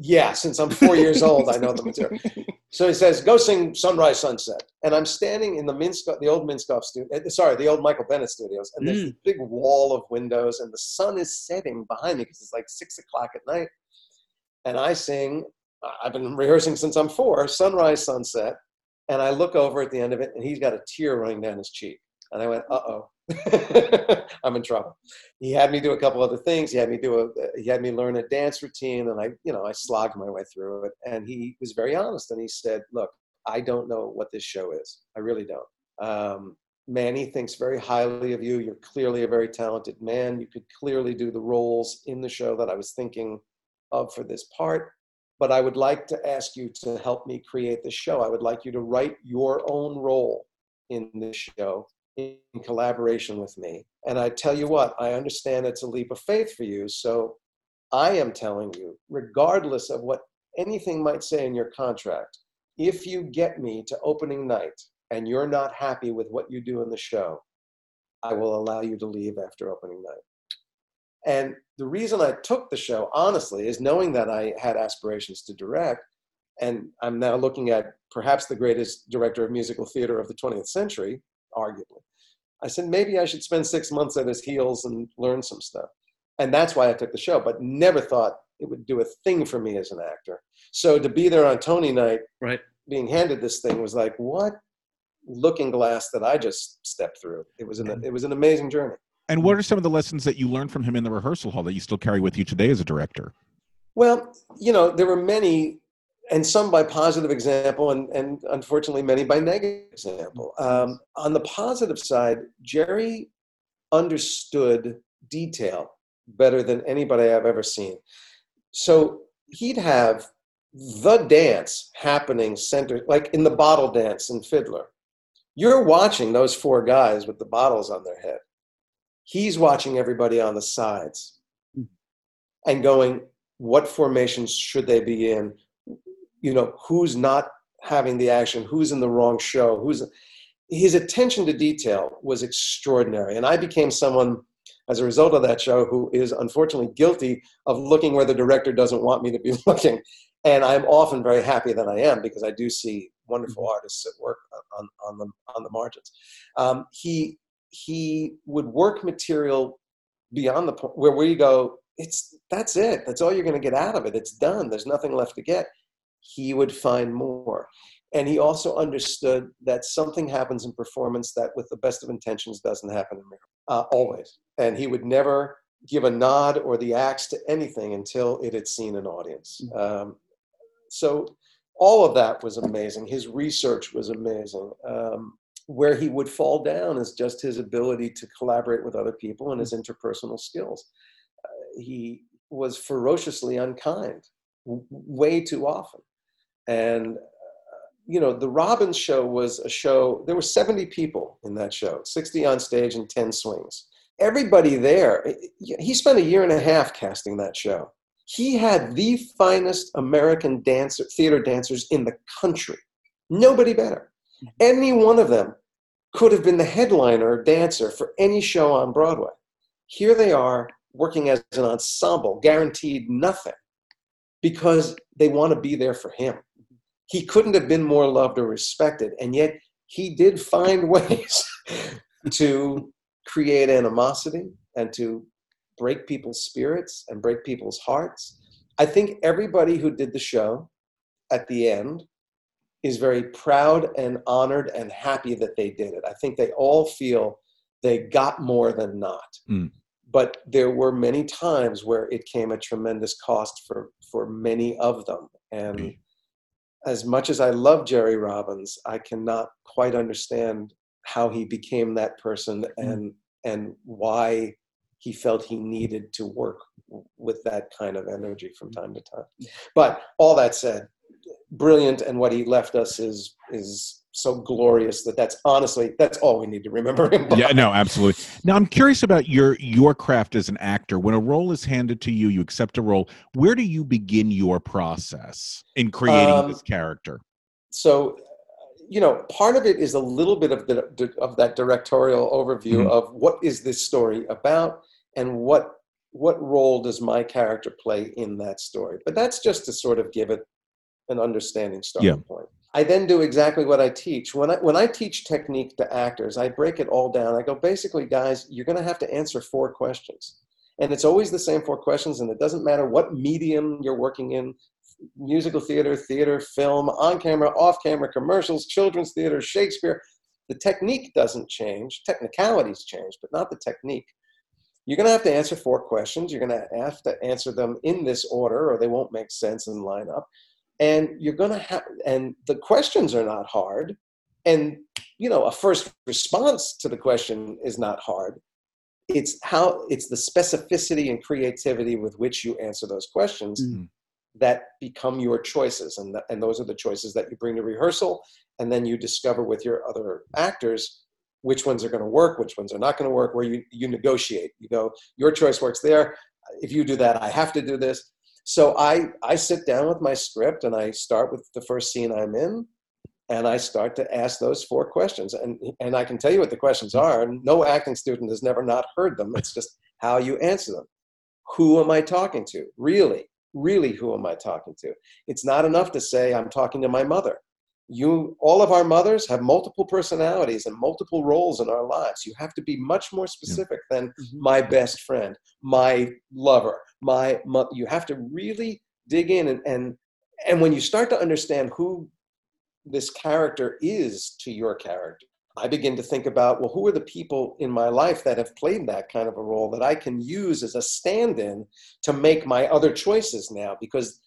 yeah, since I'm four years old, I know the material. So he says, go sing Sunrise Sunset. And I'm standing in the Minskoff, the old Minskoff studio, eh, sorry, the old Michael Bennett studios. And there's mm. this big wall of windows and the sun is setting behind me because it's like six o'clock at night. And I sing, I've been rehearsing since I'm four, Sunrise Sunset. And I look over at the end of it and he's got a tear running down his cheek. And I went, uh oh. I'm in trouble. He had me do a couple other things. He had me do a, he had me learn a dance routine, and I, you know, I slogged my way through it. And he was very honest, and he said, "Look, I don't know what this show is. I really don't. Um, Manny thinks very highly of you. You're clearly a very talented man. You could clearly do the roles in the show that I was thinking of for this part. But I would like to ask you to help me create the show. I would like you to write your own role in the show in collaboration with me. And I tell you what, I understand it's a leap of faith for you. So I am telling you, regardless of what anything might say in your contract, if you get me to opening night and you're not happy with what you do in the show, I will allow you to leave after opening night. And the reason I took the show, honestly, is knowing that I had aspirations to direct. And I'm now looking at perhaps the greatest director of musical theater of the 20th century, arguably. I said, maybe I should spend six months at his heels and learn some stuff. And that's why I took the show, but never thought it would do a thing for me as an actor. So to be there on Tony night, right. being handed this thing was like, what looking glass that I just stepped through. It was an, it was an amazing journey. And what are some of the lessons that you learned from him in the rehearsal hall that you still carry with you today as a director? Well, you know, there were many and some by positive example, and, and unfortunately many by negative example. Um, on the positive side, Jerry understood detail better than anybody I've ever seen. So he'd have the dance happening center, like in the bottle dance in Fiddler. You're watching those four guys with the bottles on their head. He's watching everybody on the sides hmm. and going, what formations should they be in? You know who's not having the action who's in the wrong show who's his attention to detail was extraordinary. And i became someone as a result of that show who is unfortunately guilty of looking where the director doesn't want me to be looking. And i'm often very happy that i am because i do see wonderful mm-hmm. artists at work on, on the on the margins. Um, he he would work material beyond the point where we go it's that's it. That's all you're going to get out of it. It's done. There's nothing left to get he would find more. And he also understood that something happens in performance that, with the best of intentions, doesn't happen in mirror, uh, always. And he would never give a nod or the axe to anything until it had seen an audience. Mm. Um, so all of that was amazing. His research was amazing. Um, where he would fall down is just his ability to collaborate with other people and his interpersonal skills. Uh, he was ferociously unkind w- way too often. And you know, the Robbins show was a show, there were 70 people in that show, 60 on stage and 10 swings. Everybody there, he spent a year and a half casting that show. He had the finest American dancer, theater dancers in the country. Nobody better. Mm-hmm. Any one of them could have been the headliner dancer for any show on Broadway. Here they are working as an ensemble, guaranteed nothing because they want to be there for him he couldn't have been more loved or respected. And yet he did find ways to create animosity and to break people's spirits and break people's hearts. I think everybody who did the show at the end is very proud and honored and happy that they did it. I think they all feel they got more than not. Mm. But there were many times where it came at tremendous cost for for many of them. And Mm. As much as I love Jerry Robbins, I cannot quite understand how he became that person mm-hmm. and and why he felt he needed to work with that kind of energy from mm-hmm. time to time. But all that said, brilliant, and what he left us is is so glorious that that's honestly that's all we need to remember him. by. yeah no absolutely now i'm curious about your your craft as an actor when a role is handed to you you accept a role where do you begin your process in creating Um, this character so you know part of it is a little bit of the of that directorial overview Mhm. of what is this story about and what what role does my character play in that story but that's just to sort of give it an understanding starting Yeah. point i then do exactly what i teach when i when i teach technique to actors i break it all down i go basically guys you're going to have to answer four questions and it's always the same four questions and it doesn't matter what medium you're working in musical theater, theater, film, on camera, off camera, commercials, children's theater, Shakespeare. The technique doesn't change. Technicalities change, but not the technique. You're going to have to answer four questions. You're going to have to answer them in this order, or they won't make sense and line up. And you're going to have, and the questions are not hard. And, you know, a first response to the question is not hard. It's how, it's the specificity and creativity with which you answer those questions Mhm. that become your choices and, th- and those are the choices that you bring to rehearsal and then you discover with your other actors which ones are going to work which ones are not going to work where you, you negotiate you go your choice works there if you do that i have to do this so i i sit down with my script and i start with the first scene i'm in and i start to ask those four questions. And and i can tell you what the questions are. And no acting student has never not heard them. It's just how you answer them. Who am i talking to? Really really who am i talking to? It's not enough to say i'm talking to my mother. You all of our mothers have multiple personalities and multiple roles in our lives. You have to be much more specific than mm-hmm. my best friend my lover my mother you have to really dig in and and and when you start to understand who this character is to your character I begin to think about, well, who are the people in my life that have played that kind of a role that I can use as a stand in to make my other choices now? Because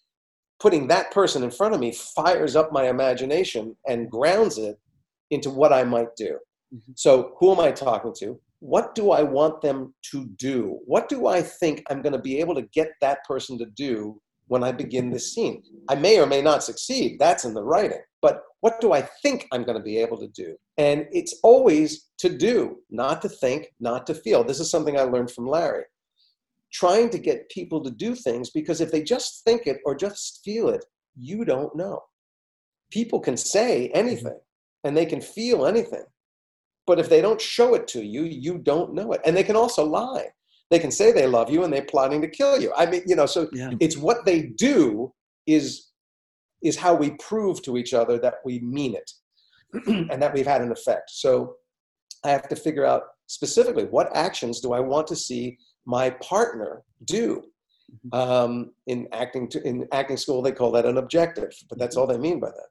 putting that person in front of me fires up my imagination and grounds it into what I might do. Mm-hmm. So, who am I talking to? What do I want them to do? What do I think I'm going to be able to get that person to do when I begin this scene? I may or may not succeed. That's in the writing. But what do I think I'm going to be able to do? And it's always to do, not to think, not to feel. This is something I learned from Larry. Trying to get people to do things because if they just think it or just feel it, you don't know. People can say mm-hmm. anything and they can feel anything. But if they don't show it to you, you don't know it. And they can also lie. They can say they love you and they're plotting to kill you. I mean, you know, so Yeah. it's what they do is is how we prove to each other that we mean it and that we've had an effect. So I have to figure out specifically what actions do I want to see my partner do. Um, in acting to, in acting school, they call that an objective, but that's all they mean by that.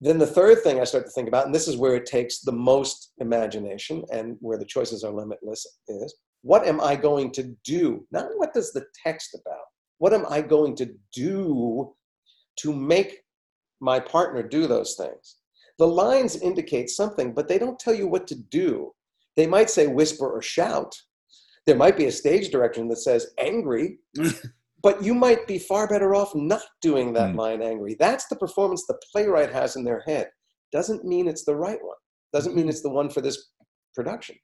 Then the third thing I start to think about, and this is where it takes the most imagination and where the choices are limitless, is what am I going to do? Not what does the text about. What am I going to do to make my partner do those things? The lines indicate something, but they don't tell you what to do. They might say whisper or shout. There might be a stage direction that says angry, but you might be far better off not doing that Mm. line angry. That's the performance the playwright has in their head. Doesn't mean it's the right one. Doesn't mean it's the one for this production.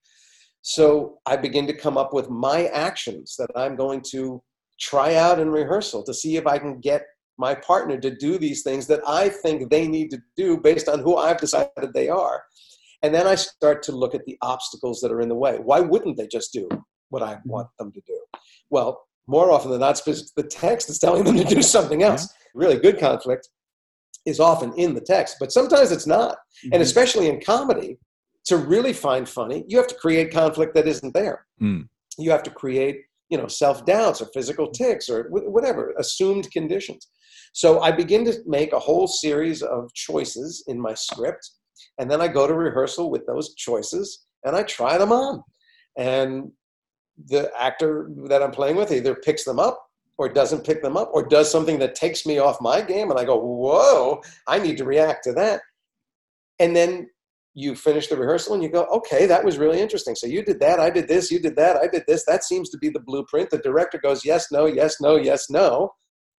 So I begin to come up with my actions that I'm going to try out in rehearsal to see if I can get my partner to do these things that I think they need to do based on who I've decided they are. And then I start to look at the obstacles that are in the way. Why wouldn't they just do what I want them to do? Well, more often than not, the text is telling them to do something else. Really good conflict is often in the text, but sometimes it's not. And especially in comedy, to really find funny, you have to create conflict that isn't there. Mm. You have to create, you know, self doubts or physical tics or whatever assumed conditions. So I begin to make a whole series of choices in my script, and then I go to rehearsal with those choices and I try them on. And the actor that I'm playing with either picks them up or doesn't pick them up or does something that takes me off my game and I go, whoa, I need to react to that. And then you finish the rehearsal and you go, okay, that was really interesting. So you did that, I did this, you did that, I did this. That seems to be the blueprint. The director goes, yes, no, yes, no, yes, no.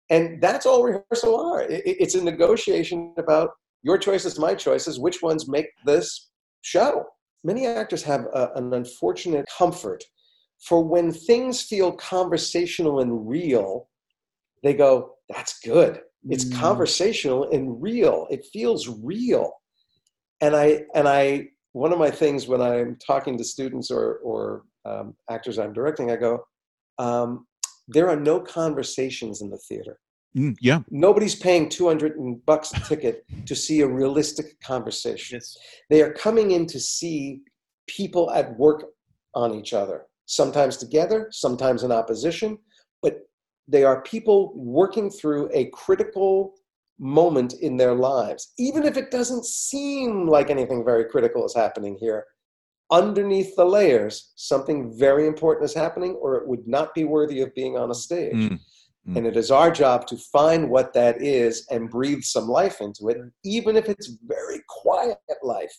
And that's all rehearsal are. It's a negotiation about your choices, my choices, which ones make this show. Many actors have a, an unfortunate comfort for when things feel conversational and real, they go, that's good. It's mm. conversational and real. It feels real and I and I one of my things when I'm talking to students or or um, actors I'm directing, I go, um, there are no conversations in the theater. Mm, yeah, nobody's paying two hundred bucks a ticket to see a realistic conversation. Yes. They are coming in to see people at work on each other, sometimes together, sometimes in opposition, but they are people working through a critical moment in their lives, even if it doesn't seem like anything very critical is happening here. Underneath the layers, something very important is happening, or it would not be worthy of being on a stage. Mm. Mm. And it is our job to find what that is and breathe some life into it, even if it's very quiet life.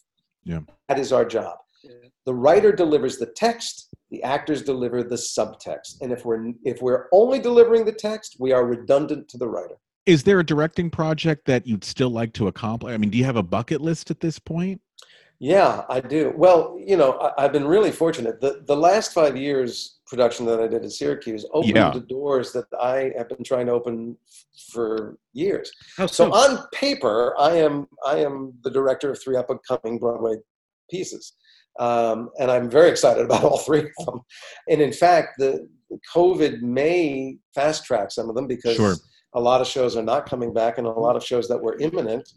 Yeah. That is our job. Yeah. The writer delivers the text, the actors deliver the subtext. And if we're if we're only delivering the text, we are redundant to the writer is there a directing project that you'd still like to accomplish? I mean, do you have a bucket list at this point? Yeah, I do. Well, you know, I, have been really fortunate. The the last five years production that I did at Syracuse opened yeah. the doors that I have been trying to open for years. so? so on paper, I am I am the director of three up and coming Broadway pieces. Um, and I'm very excited about all three of them. And in fact, the COVID may fast track some of them because sure a lot of shows are not coming back, and a lot of shows that were imminent,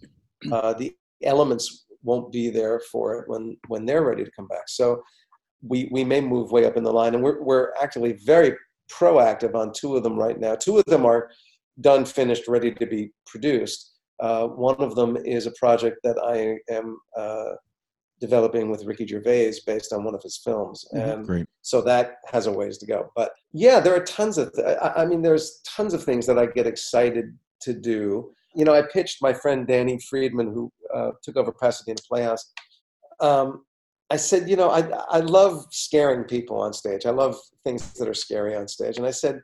uh, the elements won't be there for it when when they're ready to come back. So we we may move way up in the line, and we're we're actually very proactive on two of them right now. Two of them are done, finished, ready to be produced. Uh, one of them is a project that I am uh, developing with Ricky Gervais based on one of his films. Mm-hmm. And Great. so that has a ways to go. But yeah, there are tons of, th- I, I mean, there's tons of things that I get excited to do. You know, I pitched my friend Danny Feldman, who uh, took over Pasadena Playhouse. Um, I said, you know, I, I love scaring people on stage. I love things that are scary on stage. And I said,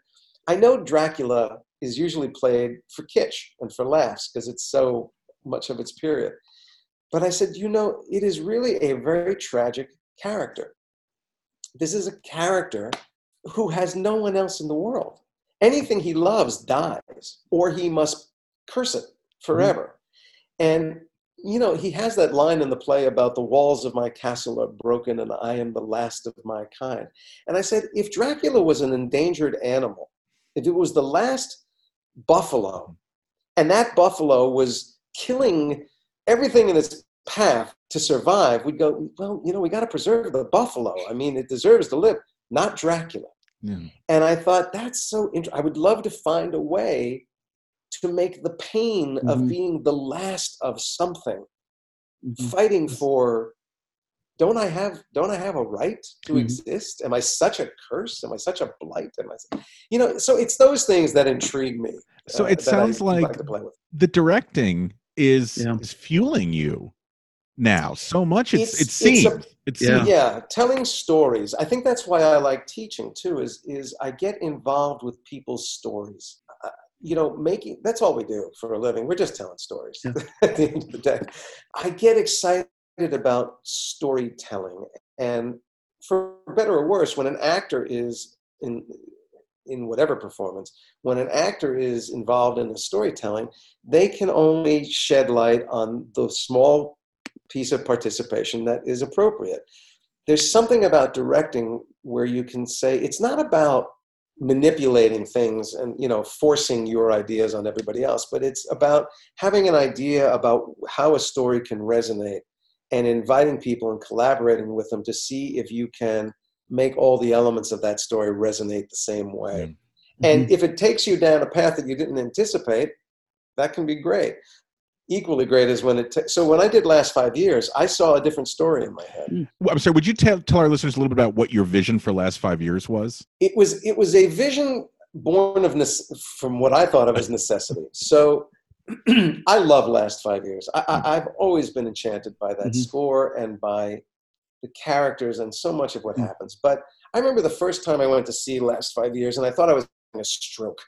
I know Dracula is usually played for kitsch and for laughs because it's so much of its period. But I said, you know, it is really a very tragic character. This is a character who has no one else in the world. Anything he loves dies, or he must curse it forever. Mm-hmm. And, you know, he has that line in the play about the walls of my castle are broken and I am the last of my kind. And I said, if Dracula was an endangered animal, if it was the last buffalo, and that buffalo was killing everything in its path to survive, we'd go, well, you know, we got to preserve the buffalo. I mean, it deserves to live, not Dracula. Yeah. And I thought that's so interesting. I would love to find a way to make the pain mm-hmm. of being the last of something, mm-hmm. fighting for. Don't I have don't I have a right to mm-hmm. exist? Am I such a curse? Am I such a blight? Am I, you know? So it's those things that intrigue me. So uh, it sounds like, like the directing is yeah. is fueling you now so much it's, it's it seems it's, it's yeah. yeah telling stories i think that's why i like teaching too is is i get involved with people's stories uh, you know making that's all we do for a living we're just telling stories yeah. at the end of the day i get excited about storytelling and for better or worse when an actor is in in whatever performance, when an actor is involved in the storytelling, they can only shed light on the small piece of participation that is appropriate. There's something about directing where you can say it's not about manipulating things and you know forcing your ideas on everybody else but it's about having an idea about how a story can resonate and inviting people and collaborating with them to see if you can make all the elements of that story resonate the same way. Mm-hmm. And if it takes you down a path that you didn't anticipate, that can be great. Equally great is when it. ta- so when I did last five years, I saw a different story in my head. Well, I'm sorry. Would you tell tell our listeners a little bit about what your vision for last five years was? It was it was a vision born of nece- from what I thought of as necessity. So I love last five years. I, I, I've always been enchanted by that Mhm. score and by the characters and so much of what Mm. happens. But I remember the first time I went to see Last Five Years, and I thought I was having a stroke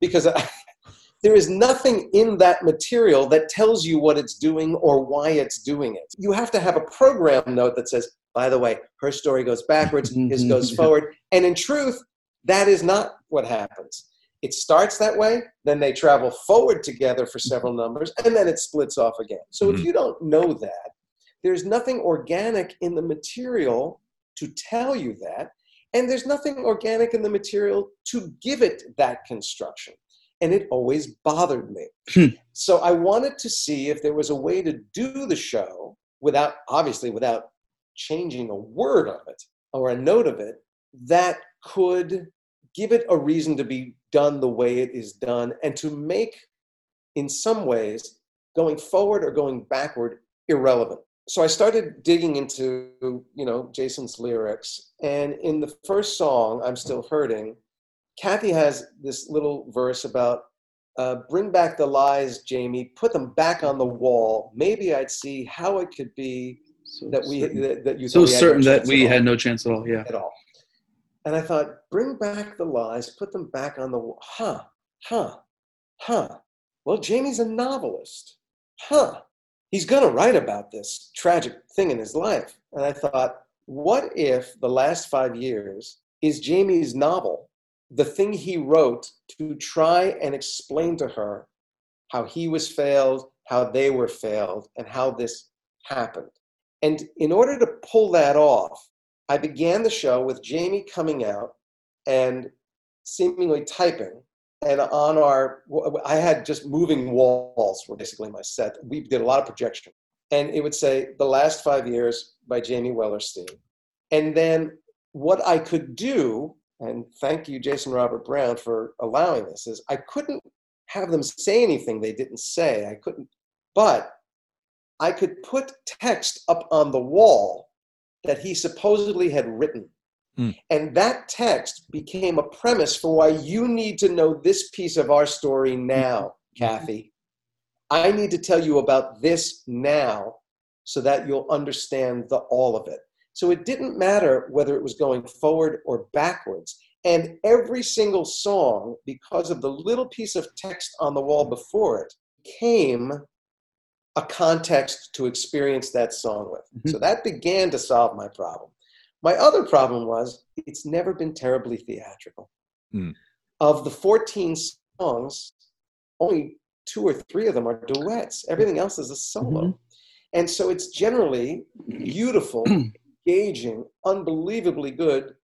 because I, there is nothing in that material that tells you what it's doing or why it's doing it. You have to have a program note that says, by the way, her story goes backwards, his goes forward. And in truth, that is not what happens. It starts that way, then they travel forward together for several numbers, and then it splits off again. So if Mhm. you don't know that, there's nothing organic in the material to tell you that, and there's nothing organic in the material to give it that construction. And it always bothered me. Hmm. so I wanted to see if there was a way to do the show without, obviously, without changing a word of it or a note of it that could give it a reason to be done the way it is done and to make, in some ways, going forward or going backward irrelevant. So I started digging into, you know, Jason's lyrics, and in the first song, "I'm Still Hurting," Kathy has this little verse about uh, "Bring back the lies, Jamie. Put them back on the wall. Maybe I'd see how it could be So that we certain, that, that you so had no certain that we had no chance at all. Yeah. at all. And I thought, bring back the lies, put them back on the wall. Huh, huh, huh. Well, Jamie's a novelist. Huh. He's going to write about this tragic thing in his life. And I thought, what if the last five years is Jamie's novel, the thing he wrote to try and explain to her how he was failed, how they were failed, and how this happened? And in order to pull that off, I began the show with Jamie coming out and seemingly typing. And on our, I had just moving walls were basically my set. We did a lot of projection. And it would say, The Last Five Years by Jamie Wellerstein. And then what I could do, and thank you, Jason Robert Brown, for allowing this, is I couldn't have them say anything they didn't say. I couldn't, but I could put text up on the wall that he supposedly had written. Hmm. And that text became a premise for why you need to know this piece of our story now, Kathy. I need to tell you about this now so that you'll understand the all of it. So it didn't matter whether it was going forward or backwards. And every single song, because of the little piece of text on the wall before it, came a context to experience that song with. Mhm. So that began to solve my problem. My other problem was it's never been terribly theatrical. Hmm. Of the 14 songs, only two or three of them are duets. Everything else is a solo. Mhm. And so it's generally beautiful, engaging, unbelievably good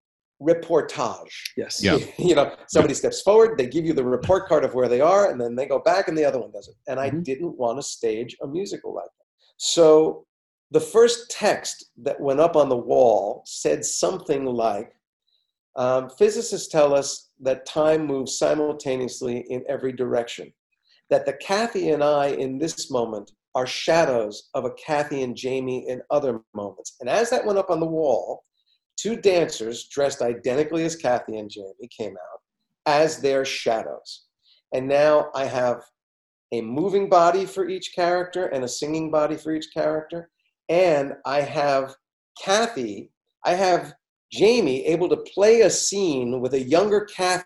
reportage. Yes. Yeah. you know, somebody steps forward, they give you the report card of where they are, and then they go back and the other one does it. And I Mhm. didn't want to stage a musical like that. So the first text that went up on the wall said something like, um, physicists tell us that time moves simultaneously in every direction, that the Kathy and I in this moment are shadows of a Kathy and Jamie in other moments. And as that went up on the wall, two dancers dressed identically as Kathy and Jamie came out as their shadows. And now I have a moving body for each character and a singing body for each character. And I have Kathy, I have Jamie able to play a scene with a younger Kathy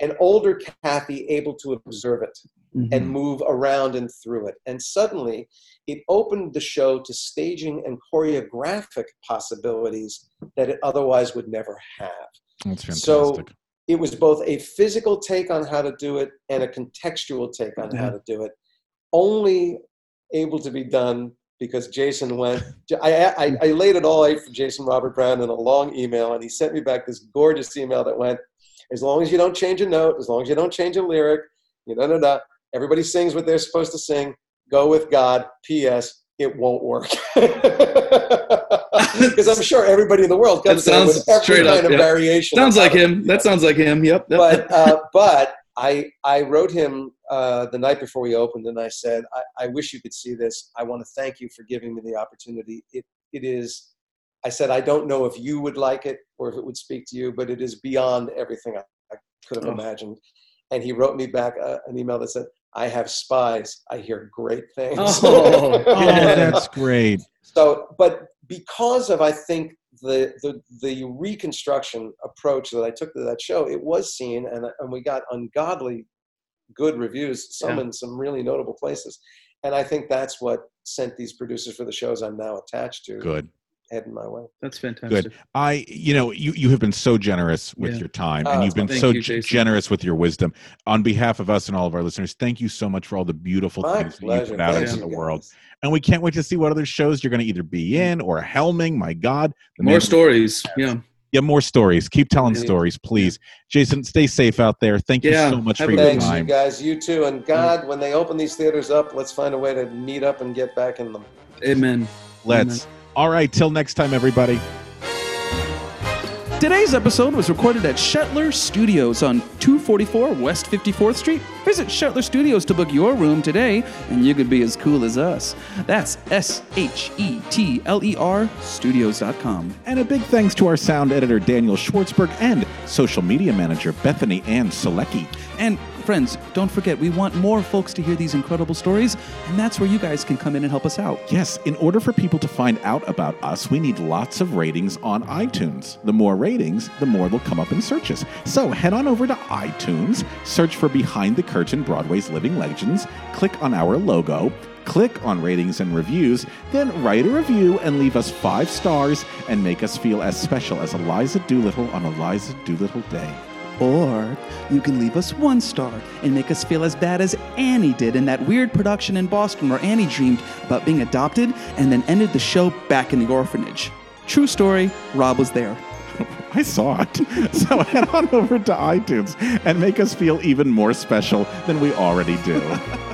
and older Kathy able to observe it Mhm. and move around and through it. And suddenly it opened the show to staging and choreographic possibilities that it otherwise would never have. That's fantastic. So it was both a physical take on how to do it and a contextual take on how to do it, only able to be done because Jason went. I, I, I laid it all out for Jason Robert Brown in a long email, and he sent me back this gorgeous email that went, "As long as you don't change a note, as long as you don't change a lyric, you know, no, no, everybody sings what they're supposed to sing. Go with God. P.S. It won't work." Because I'm sure everybody in the world That comes there sounds with every straight up, kind of yeah. variation. Sounds like him. That sounds like him. Yep. yep. but uh, but I I wrote him uh, the night before we opened, and I said, I, I wish you could see this. I want to thank you for giving me the opportunity. It it is. I said, I don't know if you would like it or if it would speak to you, but it is beyond everything I, I could have Oh. imagined. And he wrote me back uh, an email that said, I have spies. I hear great things. Oh, Oh, that's great. So, but because of I think the the the reconstruction approach that I took to that show, it was seen, and and we got ungodly good reviews, some Yeah. in some really notable places, and I think that's what sent these producers for the shows I'm now attached to Good. Heading my way. That's fantastic. Good. I, you know, you you have been so generous with Yeah. your time, and oh, you've been so you, g- generous with your wisdom. On behalf of us and all of our listeners, thank you so much for all the beautiful My things that you pleasure. put out Thanks, into you the world. And we can't wait to see what other shows you're going to either be mm-hmm. in or helming. My God, the More man- stories. Yeah. Yeah, more stories. Keep telling Yeah. stories, please. Jason, stay safe out there. Thank you Yeah, so much have for a your good Thanks, you guys. You too. And mm-hmm. God, when they open these theaters up, let's find a way to meet up and get back in them. Amen. Let's. All right, till next time, everybody. Today's episode was recorded at Shetler Studios on 244 West 54th Street. Visit Shetler Studios to book your room today, and you could be as cool as us. That's S H E T L E R Studios.com. And a big thanks to our sound editor, Daniel Schwartzberg, and social media manager, Bethany Ann Selecki. And friends, don't forget, we want more folks to hear these incredible stories, and that's where you guys can come in and help us out. Yes, in order for people to find out about us, we need lots of ratings on iTunes. The more ratings, the more they'll come up in searches. So head on over to iTunes, search for Behind the Curtain Broadway's Living Legends, click on our logo, click on ratings and reviews, then write a review and leave us five stars and make us feel as special as Eliza Doolittle on Eliza Doolittle Day. Or you can leave us one star and make us feel as bad as Annie did in that weird production in Boston where Annie dreamed about being adopted and then ended the show back in the orphanage. True story, Rob was there. I saw it. So head on over to iTunes and make us feel even more special than we already do.